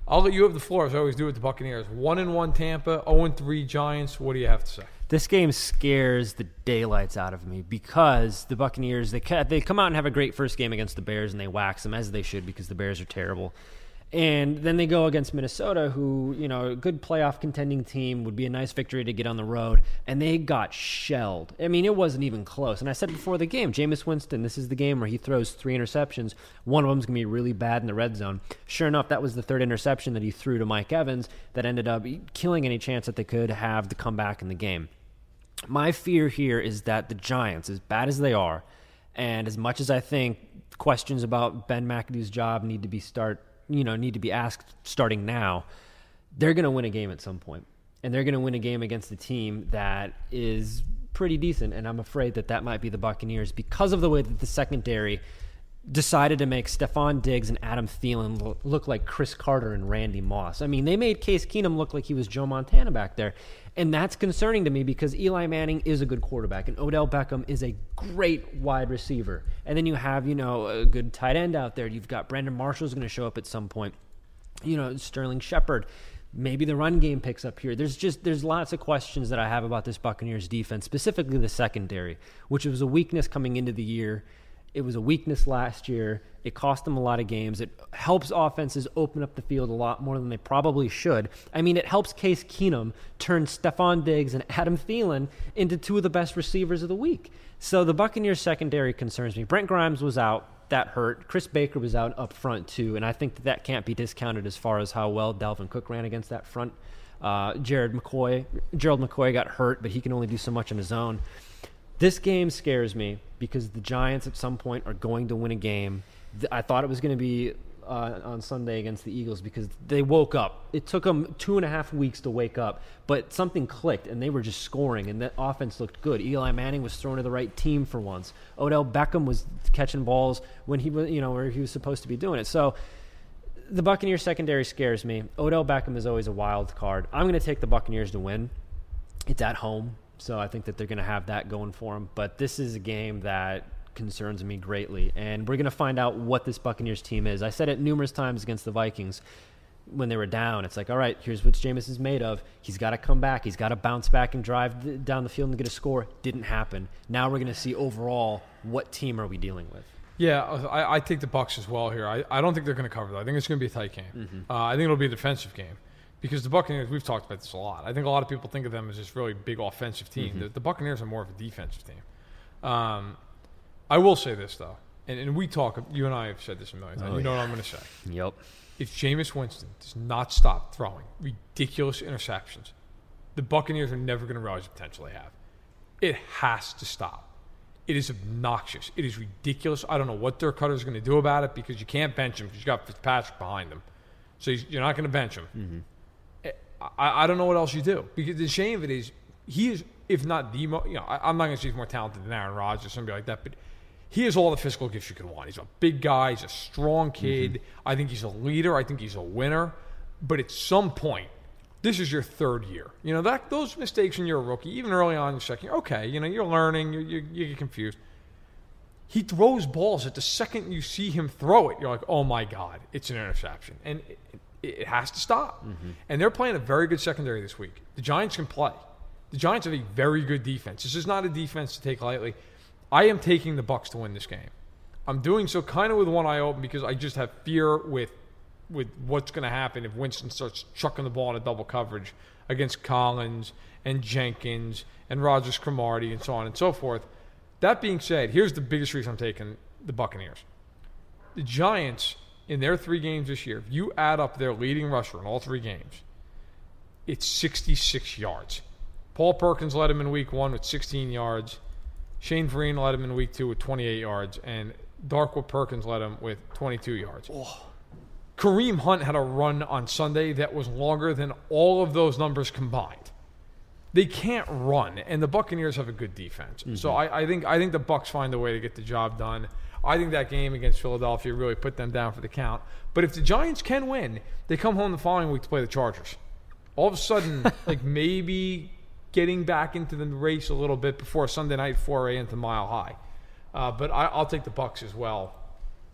I'll let you have the floor as I always do with the Buccaneers. One and one Tampa, 0 and three Giants. What do you have to say? This game scares the daylights out of me because the Buccaneers they they come out and have a great first game against the Bears and they wax them as they should because the Bears are terrible. And then they go against Minnesota, who, you know, a good playoff contending team would be a nice victory to get on the road. And they got shelled. I mean, it wasn't even close. And I said before the game, Jameis Winston, this is the game where he throws three interceptions. One of them's going to be really bad in the red zone. Sure enough, that was the third interception that he threw to Mike Evans that ended up killing any chance that they could have to come back in the game. My fear here is that the Giants, as bad as they are, and as much as I think questions about Ben McAdoo's job need to be start, you know, need to be asked starting now, they're going to win a game at some point, and they're going to win a game against a team that is pretty decent. And I'm afraid that that might be the Buccaneers because of the way that the secondary decided to make Stefon Diggs and Adam Thielen look like Cris Carter and Randy Moss. I mean, they made Case Keenum look like he was Joe Montana back there. And that's concerning to me because Eli Manning is a good quarterback and Odell Beckham is a great wide receiver. And then you have, you know, a good tight end out there. You've got Brandon Marshall's going to show up at some point. You know, Sterling Shepard. Maybe the run game picks up here. There's just there's lots of questions that I have about this Buccaneers defense, specifically the secondary, which was a weakness coming into the year. It was a weakness last year. It cost them a lot of games. It helps offenses open up the field a lot more than they probably should. I mean, it helps Case Keenum turn Stefon Diggs and Adam Thielen into two of the best receivers of the week. So the Buccaneers secondary concerns me. Brent Grimes was out. That hurt. Chris Baker was out up front too, and I think that that can't be discounted as far as how well Dalvin Cook ran against that front. Uh, Jared McCoy, Gerald McCoy got hurt, but he can only do so much on his own. This game scares me because the Giants at some point are going to win a game. I thought it was going to be uh, on Sunday against the Eagles because they woke up. It took them two and a half weeks to wake up, but something clicked and they were just scoring, and that offense looked good. Eli Manning was thrown to the right team for once. Odell Beckham was catching balls when he was, you know, where he was supposed to be doing it. So the Buccaneers secondary scares me. Odell Beckham is always a wild card. I'm going to take the Buccaneers to win. It's at home, so I think that they're going to have that going for them. But this is a game that concerns me greatly, and we're going to find out what this Buccaneers team is. I said it numerous times against the Vikings when they were down. It's like, all right, here's what Jameis is made of. He's got to come back. He's got to bounce back and drive down the field and get a score. Didn't happen. Now we're going to see overall what team are we dealing with. Yeah, I, I take the Bucks as well here. I, I don't think they're going to cover that. I think it's going to be a tight game. Uh, I think it'll be a defensive game because the Buccaneers. We've talked about this a lot. I think a lot of people think of them as this really big offensive team. The, the Buccaneers are more of a defensive team. Um, I will say this though, and, and we talk. You and I have said this a million times. Oh, you know yeah. what I'm going to say. Yep. If Jameis Winston does not stop throwing ridiculous interceptions, the Buccaneers are never going to realize the potential they have. It has to stop. It is obnoxious. It is ridiculous. I don't know what Dirk Koetter is going to do about it because you can't bench him because you got Fitzpatrick behind him. So you're not going to bench him. I, I don't know what else you do because the shame of it is he is, if not the most, you know, I, I'm not going to say he's more talented than Aaron Rodgers or somebody like that, but he has all the physical gifts you could want. He's a big guy. He's a strong kid. Mm-hmm. I think he's a leader. I think he's a winner. But at some point, this is your third year. You know that those mistakes when you're a rookie, even early on in your second year, okay, you know you're learning. You you, you get confused. He throws balls at the second you see him throw it, you're like, oh my god, it's an interception, and it, it, has to stop. Mm-hmm. And they're playing a very good secondary this week. The Giants can play. The Giants have a very good defense. This is not a defense to take lightly. I am taking the Bucks to win this game. I'm doing so kind of with one eye open because I just have fear with with what's going to happen if Winston starts chucking the ball in a double coverage against Collins and Jenkins and Rodgers-Cromartie and so on and so forth. That being said, here's the biggest reason I'm taking the Buccaneers. The Giants, in their three games this year, if you add up their leading rusher in all three games, it's 66 yards. Paul Perkins led him in week one with 16 yards. Shane Vereen led him in week two with 28 yards. And Darkwa Perkins led him with 22 yards. Oh. Kareem Hunt had a run on Sunday that was longer than all of those numbers combined. They can't run, and the Buccaneers have a good defense. So mm-hmm. I, I think I think the Bucks find a way to get the job done. I think that game against Philadelphia really put them down for the count. But if the Giants can win, they come home the following week to play the Chargers. All of a sudden, like maybe getting back into the race a little bit before Sunday night foray into Mile High. Uh, but I, I'll take the Bucks as well.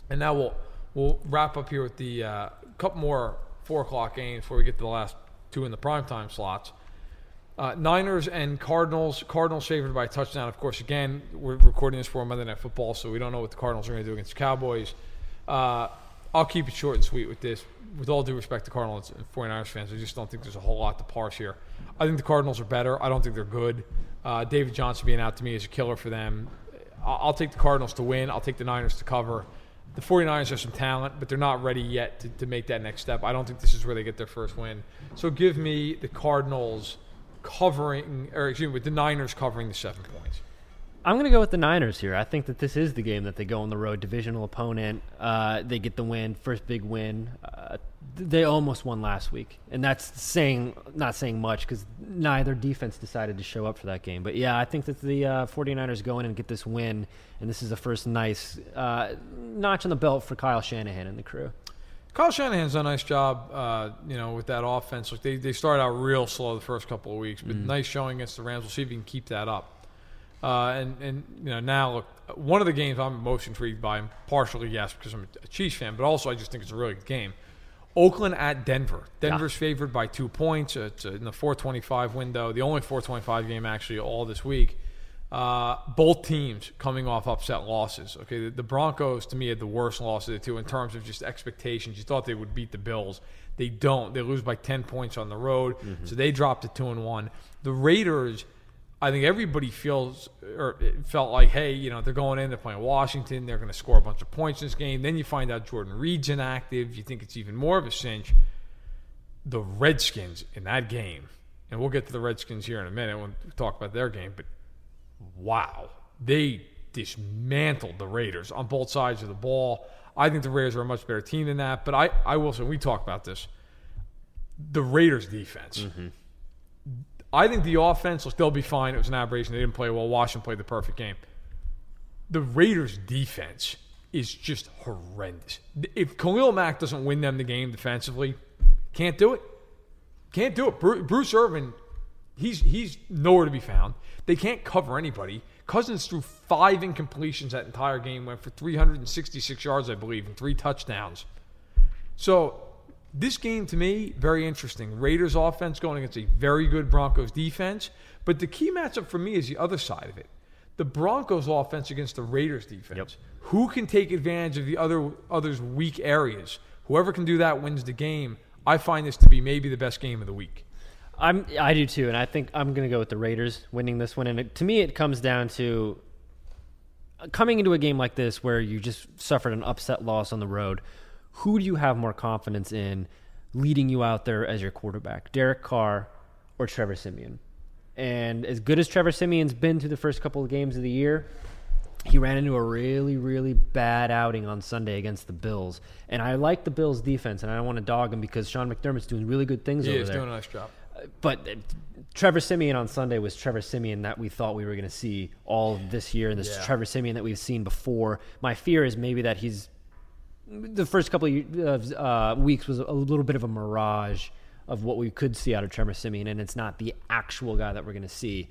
And now we'll we'll wrap up here with the uh, couple more four o'clock games before we get to the last two in the primetime slots. Uh, Niners and Cardinals. Cardinals favored by a touchdown. Of course, again, we're recording this for Monday Night Football, so we don't know what the Cardinals are going to do against the Cowboys. Uh, I'll keep it short and sweet with this. With all due respect to Cardinals and 49ers fans, I just don't think there's a whole lot to parse here. I think the Cardinals are better. I don't think they're good. Uh, David Johnson being out to me is a killer for them. I'll, I'll take the Cardinals to win. I'll take the Niners to cover. The 49ers have some talent, but they're not ready yet to, to make that next step. I don't think this is where they get their first win. So give me the Cardinals covering, or excuse me, with the Niners covering the seven points. I'm going to go with the Niners here. I think that this is the game that they go on the road, divisional opponent. Uh, they get the win, first big win. Uh, they almost won last week, and that's saying not saying much because neither defense decided to show up for that game. But yeah, I think that the uh, 49ers go in and get this win, and this is the first nice uh, notch on the belt for Kyle Shanahan and the crew. Kyle Shanahan's done a nice job, uh, you know, with that offense. Like they, they started out real slow the first couple of weeks, but nice showing against the Rams. We'll see if he can keep that up. Uh, and and you know now look, one of the games I'm most intrigued by, partially yes because I'm a Chiefs fan, but also I just think it's a really good game. Oakland at Denver. Denver's favored by two points. It's in the 425 window, the only 425 game actually all this week. Uh, both teams coming off upset losses. Okay, the, the Broncos to me had the worst loss of the two in terms of just expectations. You thought they would beat the Bills. They don't. They lose by 10 points on the road, so they dropped to two and one. The Raiders. I think everybody feels or felt like, hey, you know, they're going in, they're playing Washington, they're going to score a bunch of points in this game. Then you find out Jordan Reed's inactive. You think it's even more of a cinch. The Redskins in that game, and we'll get to the Redskins here in a minute when we talk about their game, but wow, they dismantled the Raiders on both sides of the ball. I think the Raiders are a much better team than that, but I, I will say, we talk about this. The Raiders defense. Mm-hmm. I think the offense will still be fine. It was an aberration. They didn't play well. Washington played the perfect game. The Raiders' defense is just horrendous. If Khalil Mack doesn't win them the game defensively, can't do it. Can't do it. Bruce Irvin, he's he's nowhere to be found. They can't cover anybody. Cousins threw five incompletions that entire game, went for 366 yards, I believe, and three touchdowns. So this game to me very interesting. Raiders offense going against a very good Broncos defense, but the key matchup for me is the other side of it. The Broncos offense against the Raiders defense. Who can take advantage of the other others weak areas? Whoever can do that wins the game. I find this to be maybe the best game of the week. I'm I do too, and I think I'm going to go with the Raiders winning this one. And it, to me, it comes down to coming into a game like this where you just suffered an upset loss on the road. Who do you have more confidence in leading you out there as your quarterback, Derek Carr or Trevor Siemian? And as good as Trevor Siemian's been through the first couple of games of the year, he ran into a really, really bad outing on Sunday against the Bills. And I like the Bills' defense, and I don't want to dog him because Sean McDermott's doing really good things Yeah, over he's doing a nice job. But uh, Trevor Siemian on Sunday was Trevor Siemian that we thought we were going to see all this year, and this Yeah. Trevor Siemian that we've seen before. My fear is maybe that he's the first couple of uh, weeks was a little bit of a mirage of what we could see out of Trevor Siemian, and it's not the actual guy that we're going to see.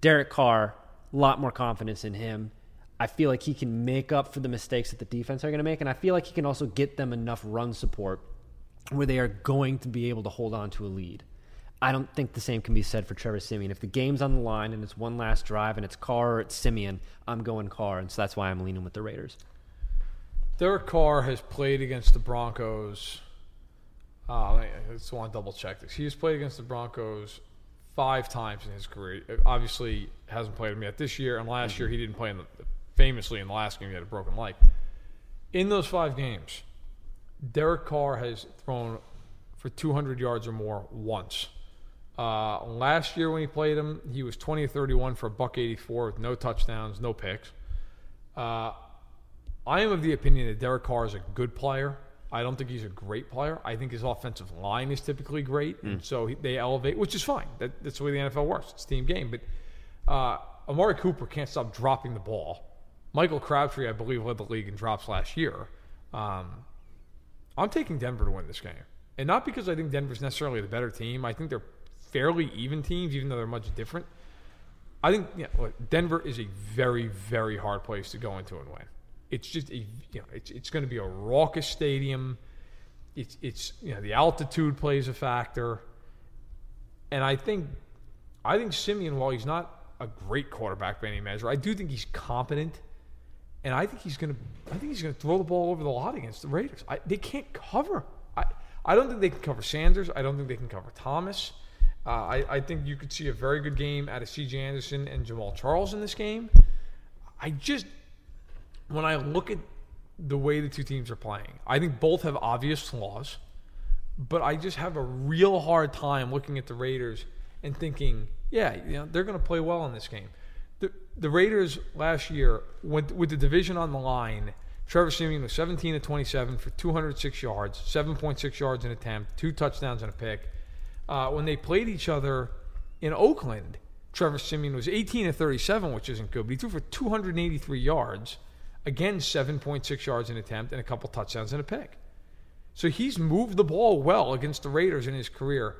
Derek Carr, a lot more confidence in him. I feel like he can make up for the mistakes that the defense are going to make, and I feel like he can also get them enough run support where they are going to be able to hold on to a lead. I don't think the same can be said for Trevor Siemian. If the game's on the line and it's one last drive and it's Carr or it's Siemian, I'm going Carr, and so that's why I'm leaning with the Raiders. Derek Carr has played against the Broncos. Uh, I just want to double check this. He has played against the Broncos five times in his career. Obviously, hasn't played them yet this year, and last year he didn't play in the, famously in the last game he had a broken leg. In those five games, Derek Carr has thrown for 200 yards or more once. Uh, last year when he played him, he was 20 of 31 for a buck 84 with no touchdowns, no picks. Uh, I am of the opinion that Derek Carr is a good player. I don't think he's a great player. I think his offensive line is typically great, and so he, they elevate, which is fine. That, that's the way the NFL works. It's a team game. But uh, Amari Cooper can't stop dropping the ball. Michael Crabtree, I believe, led the league in drops last year. Um, I'm taking Denver to win this game, and not because I think Denver's necessarily the better team. I think they're fairly even teams, even though they're much different. I think yeah, look, Denver is a very, very hard place to go into and win. It's just a you know it's it's going to be a raucous stadium. It's it's you know the altitude plays a factor, and I think I think Siemian, while he's not a great quarterback by any measure, I do think he's competent, and I think he's going to I think he's going to throw the ball over the lot against the Raiders. I, they can't cover. I I don't think they can cover Sanders. I don't think they can cover Thomas. Uh, I, I think you could see a very good game out of C.J. Anderson and Jamaal Charles in this game. I just, when I look at the way the two teams are playing, I think both have obvious flaws, but I just have a real hard time looking at the Raiders and thinking, yeah, you know, they're going to play well in this game. The, the Raiders last year, with, with the division on the line, Trevor Siemian was 17 to 27 for 206 yards, 7.6 yards an attempt, two touchdowns and a pick. Uh, when they played each other in Oakland, Trevor Siemian was 18 to 37, which isn't good, but he threw for 283 yards, again 7.6 yards an attempt, and a couple touchdowns and a pick. So he's moved the ball well against the Raiders in his career.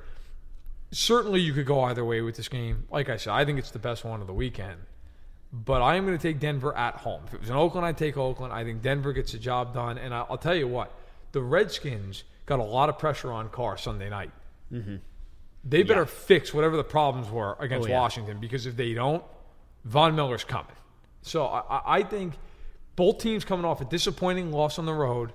Certainly, you could go either way with this game. Like I said, I think it's the best one of the weekend. But I am going to take Denver at home. If it was in Oakland, I'd take Oakland. I think Denver gets the job done. And I'll tell you what, the Redskins got a lot of pressure on Carr Sunday night. Mm-hmm. They better fix whatever the problems were against Oh, yeah. Washington because if they don't, Von Miller's coming. So I, I- think both teams coming off a disappointing loss on the road.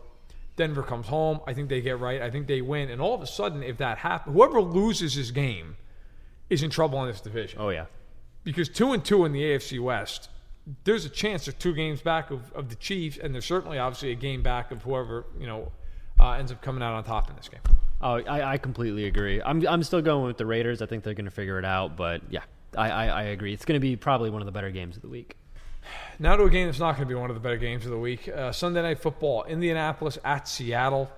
Denver comes home. I think they get right. I think they win. And all of a sudden, if that happens, whoever loses this game is in trouble in this division. Oh yeah, Because two and two in the AFC West, there's a chance they're two games back of, of the Chiefs, and there's certainly obviously a game back of whoever you know uh, ends up coming out on top in this game. Oh, I, I completely agree. I'm I'm still going with the Raiders. I think they're going to figure it out. But yeah, I, I, I agree. It's going to be probably one of the better games of the week. Now to a game that's not going to be one of the better games of the week. Uh, Sunday Night Football, Indianapolis at Seattle.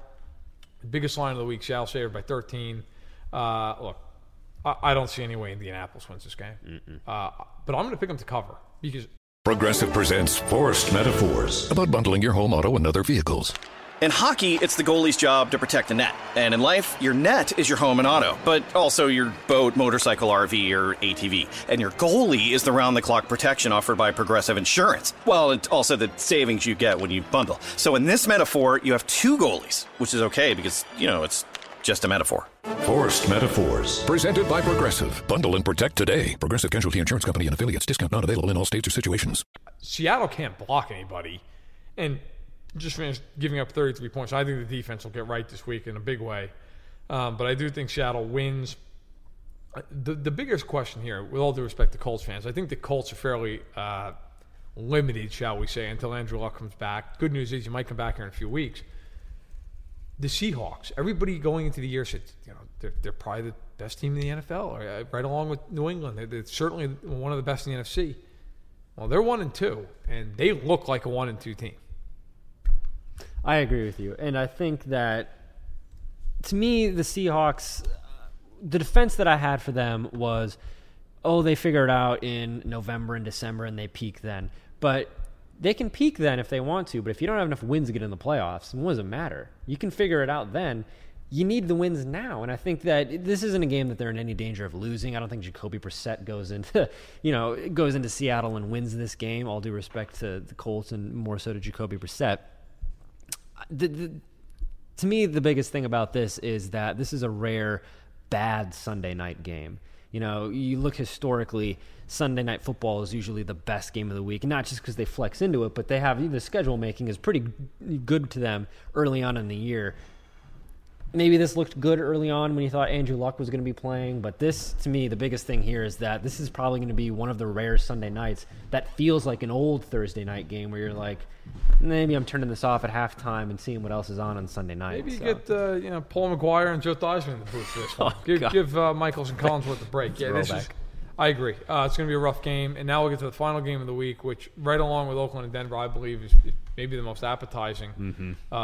The biggest line of the week, Seattle favored by 13. Uh, look, I, I don't see any way Indianapolis wins this game. Uh, but I'm going to pick them to cover because Progressive presents Forced Metaphors about bundling your home auto and other vehicles. In hockey, it's the goalie's job to protect the net. And in life, your net is your home and auto, but also your boat, motorcycle, RV, or ATV. And your goalie is the round the clock protection offered by Progressive Insurance. Well, it's also the savings you get when you bundle. So in this metaphor, you have two goalies, which is okay because, you know, it's just a metaphor. Forced Metaphors. Presented by Progressive. Bundle and protect today. Progressive Casualty Insurance Company and affiliates. Discount not available in all states or situations. Seattle can't block anybody. And just finished giving up 33 points. I think the defense will get right this week in a big way. Um, but I do think Seattle wins. Uh, The, the biggest question here, with all due respect to Colts fans, I think the Colts are fairly uh, limited, shall we say, until Andrew Luck comes back. Good news is he might come back here in a few weeks. The Seahawks, everybody going into the year said, you know, they're, they're probably the best team in the NFL, uh, right along with New England. They're, they're certainly one of the best in the NFC Well, they're one and two, and they look like a one and two team. I agree with you, and I think that to me the Seahawks, uh, the defense that I had for them was, oh, they figure it out in November and December, and they peak then. But they can peak then if they want to. But if you don't have enough wins to get in the playoffs, what does it matter? You can figure it out then. You need the wins now, and I think that this isn't a game that they're in any danger of losing. I don't think Jacoby Brissett goes into, you know, goes into Seattle and wins this game. All due respect to the Colts and more so to Jacoby Brissett the, the, to me, the biggest thing about this is that this is a rare bad Sunday night game. You know, you look historically, Sunday night football is usually the best game of the week, not just because they flex into it, but they have the schedule making is pretty good to them early on in the year maybe this looked good early on when you thought Andrew Luck was going to be playing, but this, to me, the biggest thing here is that this is probably going to be one of the rare Sunday nights that feels like an old Thursday night game where you're like, maybe I'm turning this off at halftime and seeing what else is on on Sunday night. Maybe you so. get uh, you know Paul McGuire and Joe Theismann in the booth for this one. Oh, give God. give uh, Michaels and Collinsworth a break. Yeah, this is. I agree. Uh, it's going to be a rough game, and now we'll get to the final game of the week, which right along with Oakland and Denver, I believe is, maybe the most appetizing. Mm-hmm.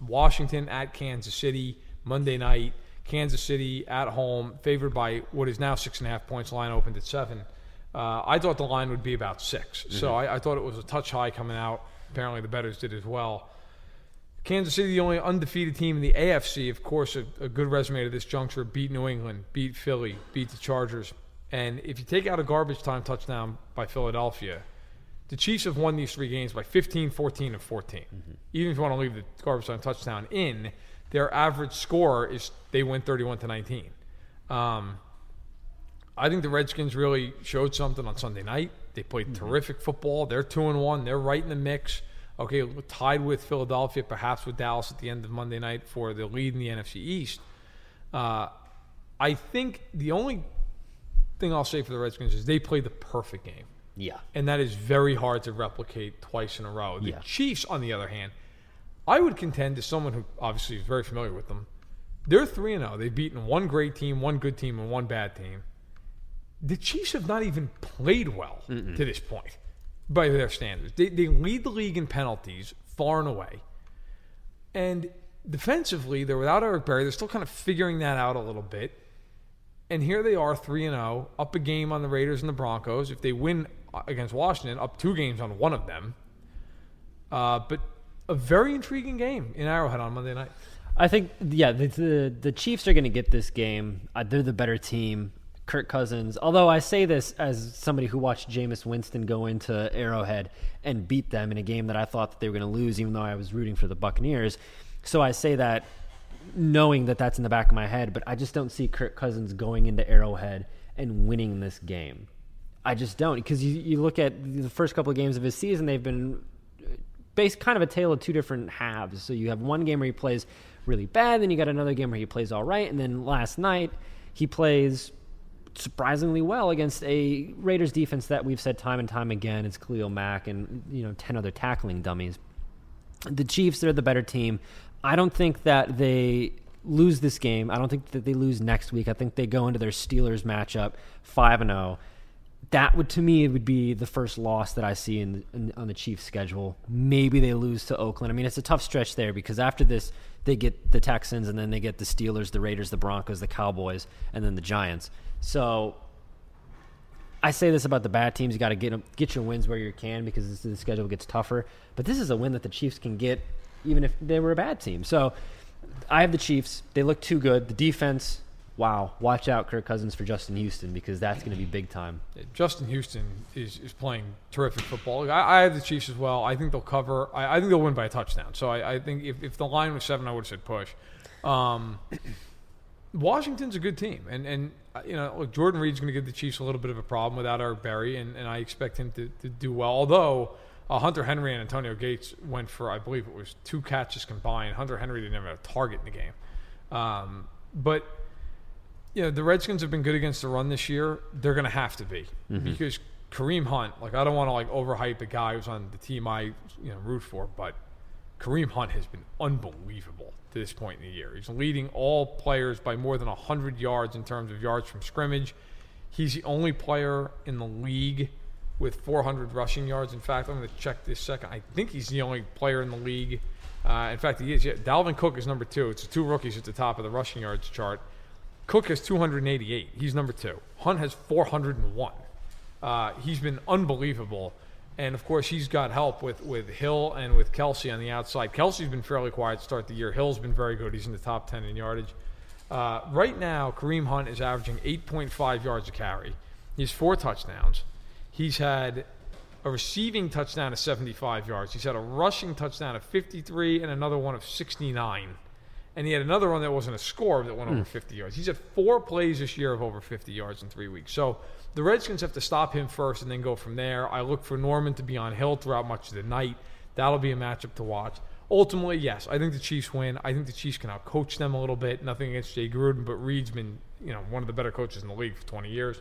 Washington at Kansas City Monday night. Kansas City at home, favored by what is now six and a half points. Line opened at seven. Uh, I thought the line would be about 6 so Mhm. I, I thought it was a touch high coming out. Apparently, the bettors did as well. Kansas City, the only undefeated team in the AFC, of course, a, a good resume to this juncture. Beat New England, beat Philly, beat the Chargers. And if you take out a garbage time touchdown by Philadelphia, the Chiefs have won these three games by 15, 14, and 14. Even if you want to leave the garbage time touchdown in, their average score is they win 31 to 19. Um, I think the Redskins really showed something on Sunday night. They played terrific football. They're two and one. They're right in the mix. Okay, tied with Philadelphia, perhaps with Dallas at the end of Monday night for the lead in the NFC East. Uh, I think the only thing I'll say for the Redskins is they played the perfect game. Yeah. And that is very hard to replicate twice in a row. The Yeah. Chiefs, on the other hand, I would contend as someone who obviously is very familiar with them, they're 3 and 0. They've beaten one great team, one good team, and one bad team. The Chiefs have not even played well Mm-mm. to this point by their standards. They, they lead the league in penalties far and away. And defensively, they're without Eric Berry. They're still kind of figuring that out a little bit. And here they are, 3 and 0, up a game on the Raiders and the Broncos. If they win against Washington, up two games on one of them. Uh, but a very intriguing game in Arrowhead on Monday night. I think, yeah, the the, the Chiefs are going to get this game. Uh, they're the better team. Kirk Cousins, although I say this as somebody who watched Jameis Winston go into Arrowhead and beat them in a game that I thought that they were going to lose, even though I was rooting for the Buccaneers. So I say that knowing that that's in the back of my head, but I just don't see Kirk Cousins going into Arrowhead and winning this game. I just don't because you, you look at the first couple of games of his season, they've been uh, based kind of a tale of two different halves. So you have one game where he plays really bad, then you got another game where he plays all right, and then last night he plays surprisingly well against a Raiders defense that we've said time and time again it's Khalil Mack and you know 10 other tackling dummies. The Chiefs are the better team. I don't think that they lose this game. I don't think that they lose next week. I think they go into their Steelers matchup 5 and 0 that would to me it would be the first loss that I see in, in on the Chiefs schedule. Maybe they lose to Oakland. I mean, it's a tough stretch there because after this they get the Texans and then they get the Steelers, the Raiders, the Broncos, the Cowboys, and then the Giants. So I say this about the bad teams: you got to get get your wins where you can because this, the schedule gets tougher. But this is a win that the Chiefs can get even if they were a bad team. So I have the Chiefs. They look too good. The defense. Wow, watch out, Kirk Cousins for Justin Houston because that's going to be big time. Justin Houston is, is playing terrific football. I, I have the Chiefs as well. I think they'll cover. I, I think they'll win by a touchdown. So I, I think if, if the line was seven, I would have said push. Um, Washington's a good team, and and uh, you know look, Jordan Reed's going to give the Chiefs a little bit of a problem without Eric Berry, and, and I expect him to, to do well. Although uh, Hunter Henry and Antonio Gates went for I believe it was two catches combined. Hunter Henry didn't even have a target in the game, um, but you know, the Redskins have been good against the run this year. They're going to have to be Mhm. because Kareem Hunt, like I don't want to like overhype a guy who's on the team I you know root for, but Kareem Hunt has been unbelievable to this point in the year. He's leading all players by more than 100 yards in terms of yards from scrimmage. He's the only player in the league with 400 rushing yards. In fact, I'm going to check this second. I think he's the only player in the league. Uh, in fact, he is. Yeah, Dalvin Cook is number two. It's the two rookies at the top of the rushing yards chart. Cook has 288. He's number two. Hunt has 401. Uh, he's been unbelievable. And of course, he's got help with, with Hill and with Kelce on the outside. Kelce's been fairly quiet to start the year. Hill's been very good. He's in the top 10 in yardage. Uh, right now, Kareem Hunt is averaging 8.5 yards a carry. He's four touchdowns. He's had a receiving touchdown of 75 yards. He's had a rushing touchdown of 53 and another one of 69. And he had another one that wasn't a score that went over 50 yards. He's had four plays this year of over 50 yards in three weeks. So the Redskins have to stop him first and then go from there. I look for Norman to be on Hill throughout much of the night. That'll be a matchup to watch. Ultimately, yes, I think the Chiefs win. I think the Chiefs can outcoach them a little bit. Nothing against Jay Gruden, but Reid's been, you know, one of the better coaches in the league for 20 years.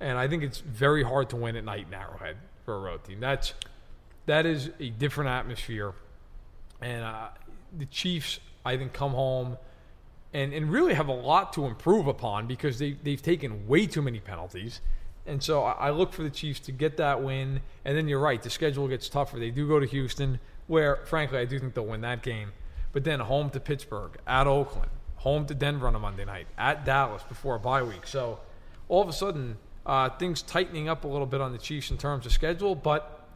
And I think it's very hard to win at night in Arrowhead for a road team. That's that is a different atmosphere. And uh, the Chiefs, I think, come home and, and really have a lot to improve upon because they, they've taken way too many penalties. And so I, look for the Chiefs to get that win. And then you're right, the schedule gets tougher. They do go to Houston, where, frankly, I do think they'll win that game. But then home to Pittsburgh, at Oakland, home to Denver on a Monday night, at Dallas before a bye week. So all of a sudden, uh, things tightening up a little bit on the Chiefs in terms of schedule. But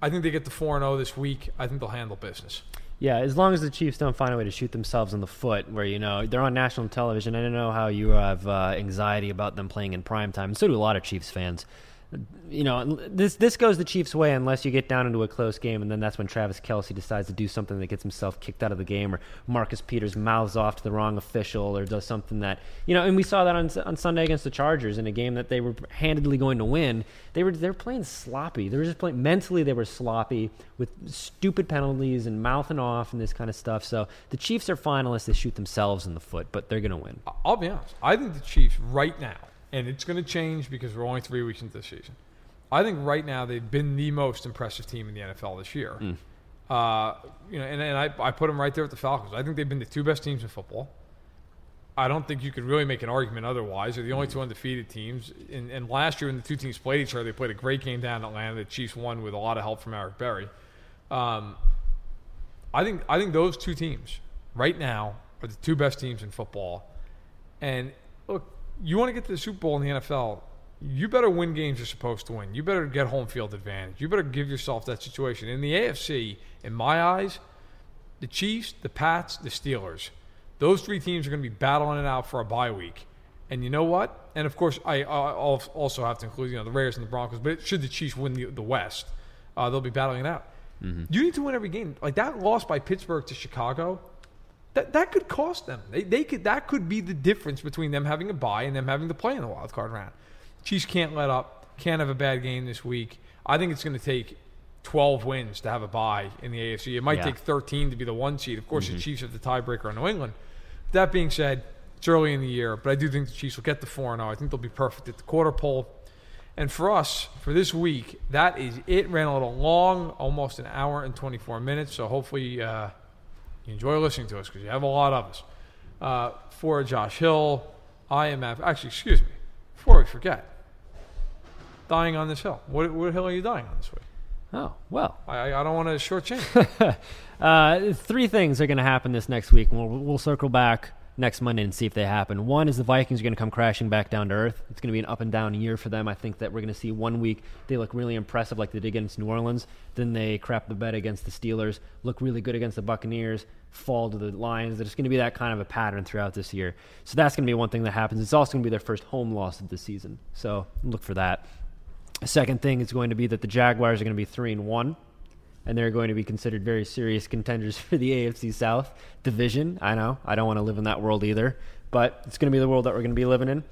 I think they get the 4 0 this week. I think they'll handle business. Yeah, as long as the Chiefs don't find a way to shoot themselves in the foot, where you know they're on national television. I don't know how you have uh, anxiety about them playing in prime time. So do a lot of Chiefs fans. You know, this this goes the Chiefs' way unless you get down into a close game, and then that's when Travis Kelce decides to do something that gets himself kicked out of the game, or Marcus Peters mouths off to the wrong official, or does something that you know. And we saw that on on Sunday against the Chargers in a game that they were handedly going to win. They were they were playing sloppy. They were just playing mentally. They were sloppy with stupid penalties and mouthing off and this kind of stuff. So the Chiefs are finalists. They shoot themselves in the foot, but they're going to win. I'll be honest. I think the Chiefs right now, and it's going to change because we're only three weeks into the season. I think right now they've been the most impressive team in the NFL this year. Mm. Uh, you know, and, and I, I put them right there with the Falcons. I think they've been the two best teams in football. I don't think you could really make an argument otherwise. They're the only two undefeated teams. And, and last year, when the two teams played each other, they played a great game down in Atlanta. The Chiefs won with a lot of help from Eric Berry. Um, I think I think those two teams right now are the two best teams in football. And look, you want to get to the Super Bowl in the NFL, you better win games you're supposed to win. You better get home field advantage. You better give yourself that situation. In the AFC, in my eyes, the Chiefs, the Pats, the Steelers, those three teams are going to be battling it out for a bye week. And you know what? And of course, I, I also have to include you know the Raiders and the Broncos. But should the Chiefs win the, the West, uh, they'll be battling it out. You need to win every game. Like that loss by Pittsburgh to Chicago, that that could cost them. They, they could that could be the difference between them having a bye and them having to play in the wild card round. Chiefs can't let up. Can't have a bad game this week. I think it's going to take 12 wins to have a bye in the AFC. It might Yeah. take 13 to be the one seed. Of course, Mhm. the Chiefs have the tiebreaker on New England. That being said, it's early in the year, but I do think the Chiefs will get the 4 0. I think they'll be perfect at the quarter pole. And for us, for this week, that is it. Ran a little long, almost an hour and 24 minutes. So hopefully uh, you enjoy listening to us because you have a lot of us. Uh, for Josh Hill, I am at, actually, excuse me, before we forget, dying on this hill. What, what hill are you dying on this week? Oh, well. I, I I don't want to shortchange. uh, three things are going to happen this next week, and we'll, we'll circle back next Monday and see if they happen. One is the Vikings are going to come crashing back down to earth. It's going to be an up and down year for them. I think that we're going to see one week they look really impressive, like they did against New Orleans. Then they crap the bed against the Steelers, look really good against the Buccaneers, fall to the Lions. There's going to be that kind of a pattern throughout this year. So that's going to be one thing that happens. It's also going to be their first home loss of the season. So look for that. Second thing is going to be that the Jaguars are going to be three and one, and they're going to be considered very serious contenders for the AFC South division. I know I don't want to live in that world either, but it's going to be the world that we're going to be living in.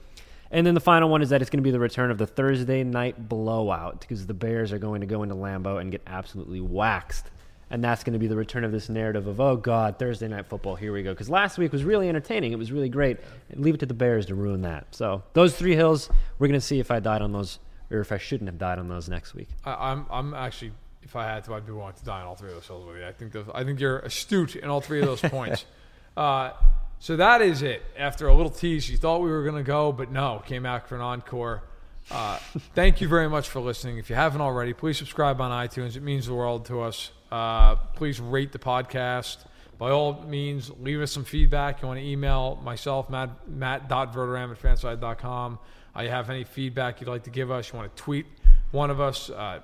And then the final one is that it's going to be the return of the Thursday night blowout because the Bears are going to go into Lambeau and get absolutely waxed. And that's going to be the return of this narrative of, oh, God, Thursday night football, here we go. Because last week was really entertaining. It was really great. Leave it to the Bears to ruin that. So, those three hills, we're going to see if I died on those or if I shouldn't have died on those next week. I, I'm I'm actually, if I had to, I'd be willing to die on all three of those hills with you. I think those, I think you're astute in all three of those points. Uh, so that is it. After a little tease, you thought we were going to go, but no, came out for an encore. Uh, thank you very much for listening. If you haven't already, please subscribe on iTunes. It means the world to us. Uh, please rate the podcast. By all means, leave us some feedback. You want to email myself, matt, matt.verderame at fanside.com. Uh, you have any feedback you'd like to give us, you want to tweet one of us, uh,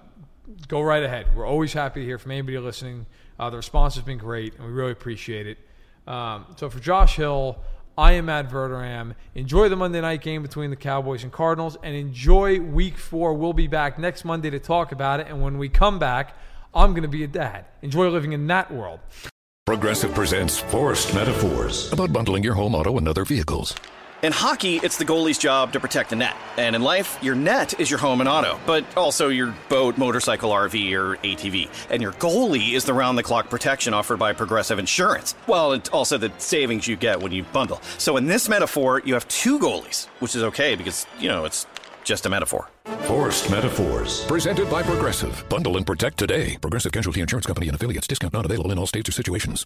go right ahead. We're always happy to hear from anybody listening. Uh, the response has been great, and we really appreciate it. Um, so for Josh Hill, I am Matt Verderame. Enjoy the Monday night game between the Cowboys and Cardinals, and enjoy Week Four. We'll be back next Monday to talk about it, and when we come back, I'm going to be a dad. Enjoy living in that world. Progressive presents Forced Metaphors about bundling your home auto and other vehicles. In hockey, it's the goalie's job to protect the net. And in life, your net is your home and auto, but also your boat, motorcycle, RV, or ATV. And your goalie is the round the clock protection offered by Progressive Insurance. Well, and also the savings you get when you bundle. So in this metaphor, you have two goalies, which is okay because, you know, it's just a metaphor. Forced Metaphors. Presented by Progressive. Bundle and protect today. Progressive Casualty Insurance Company and affiliates. Discount not available in all states or situations.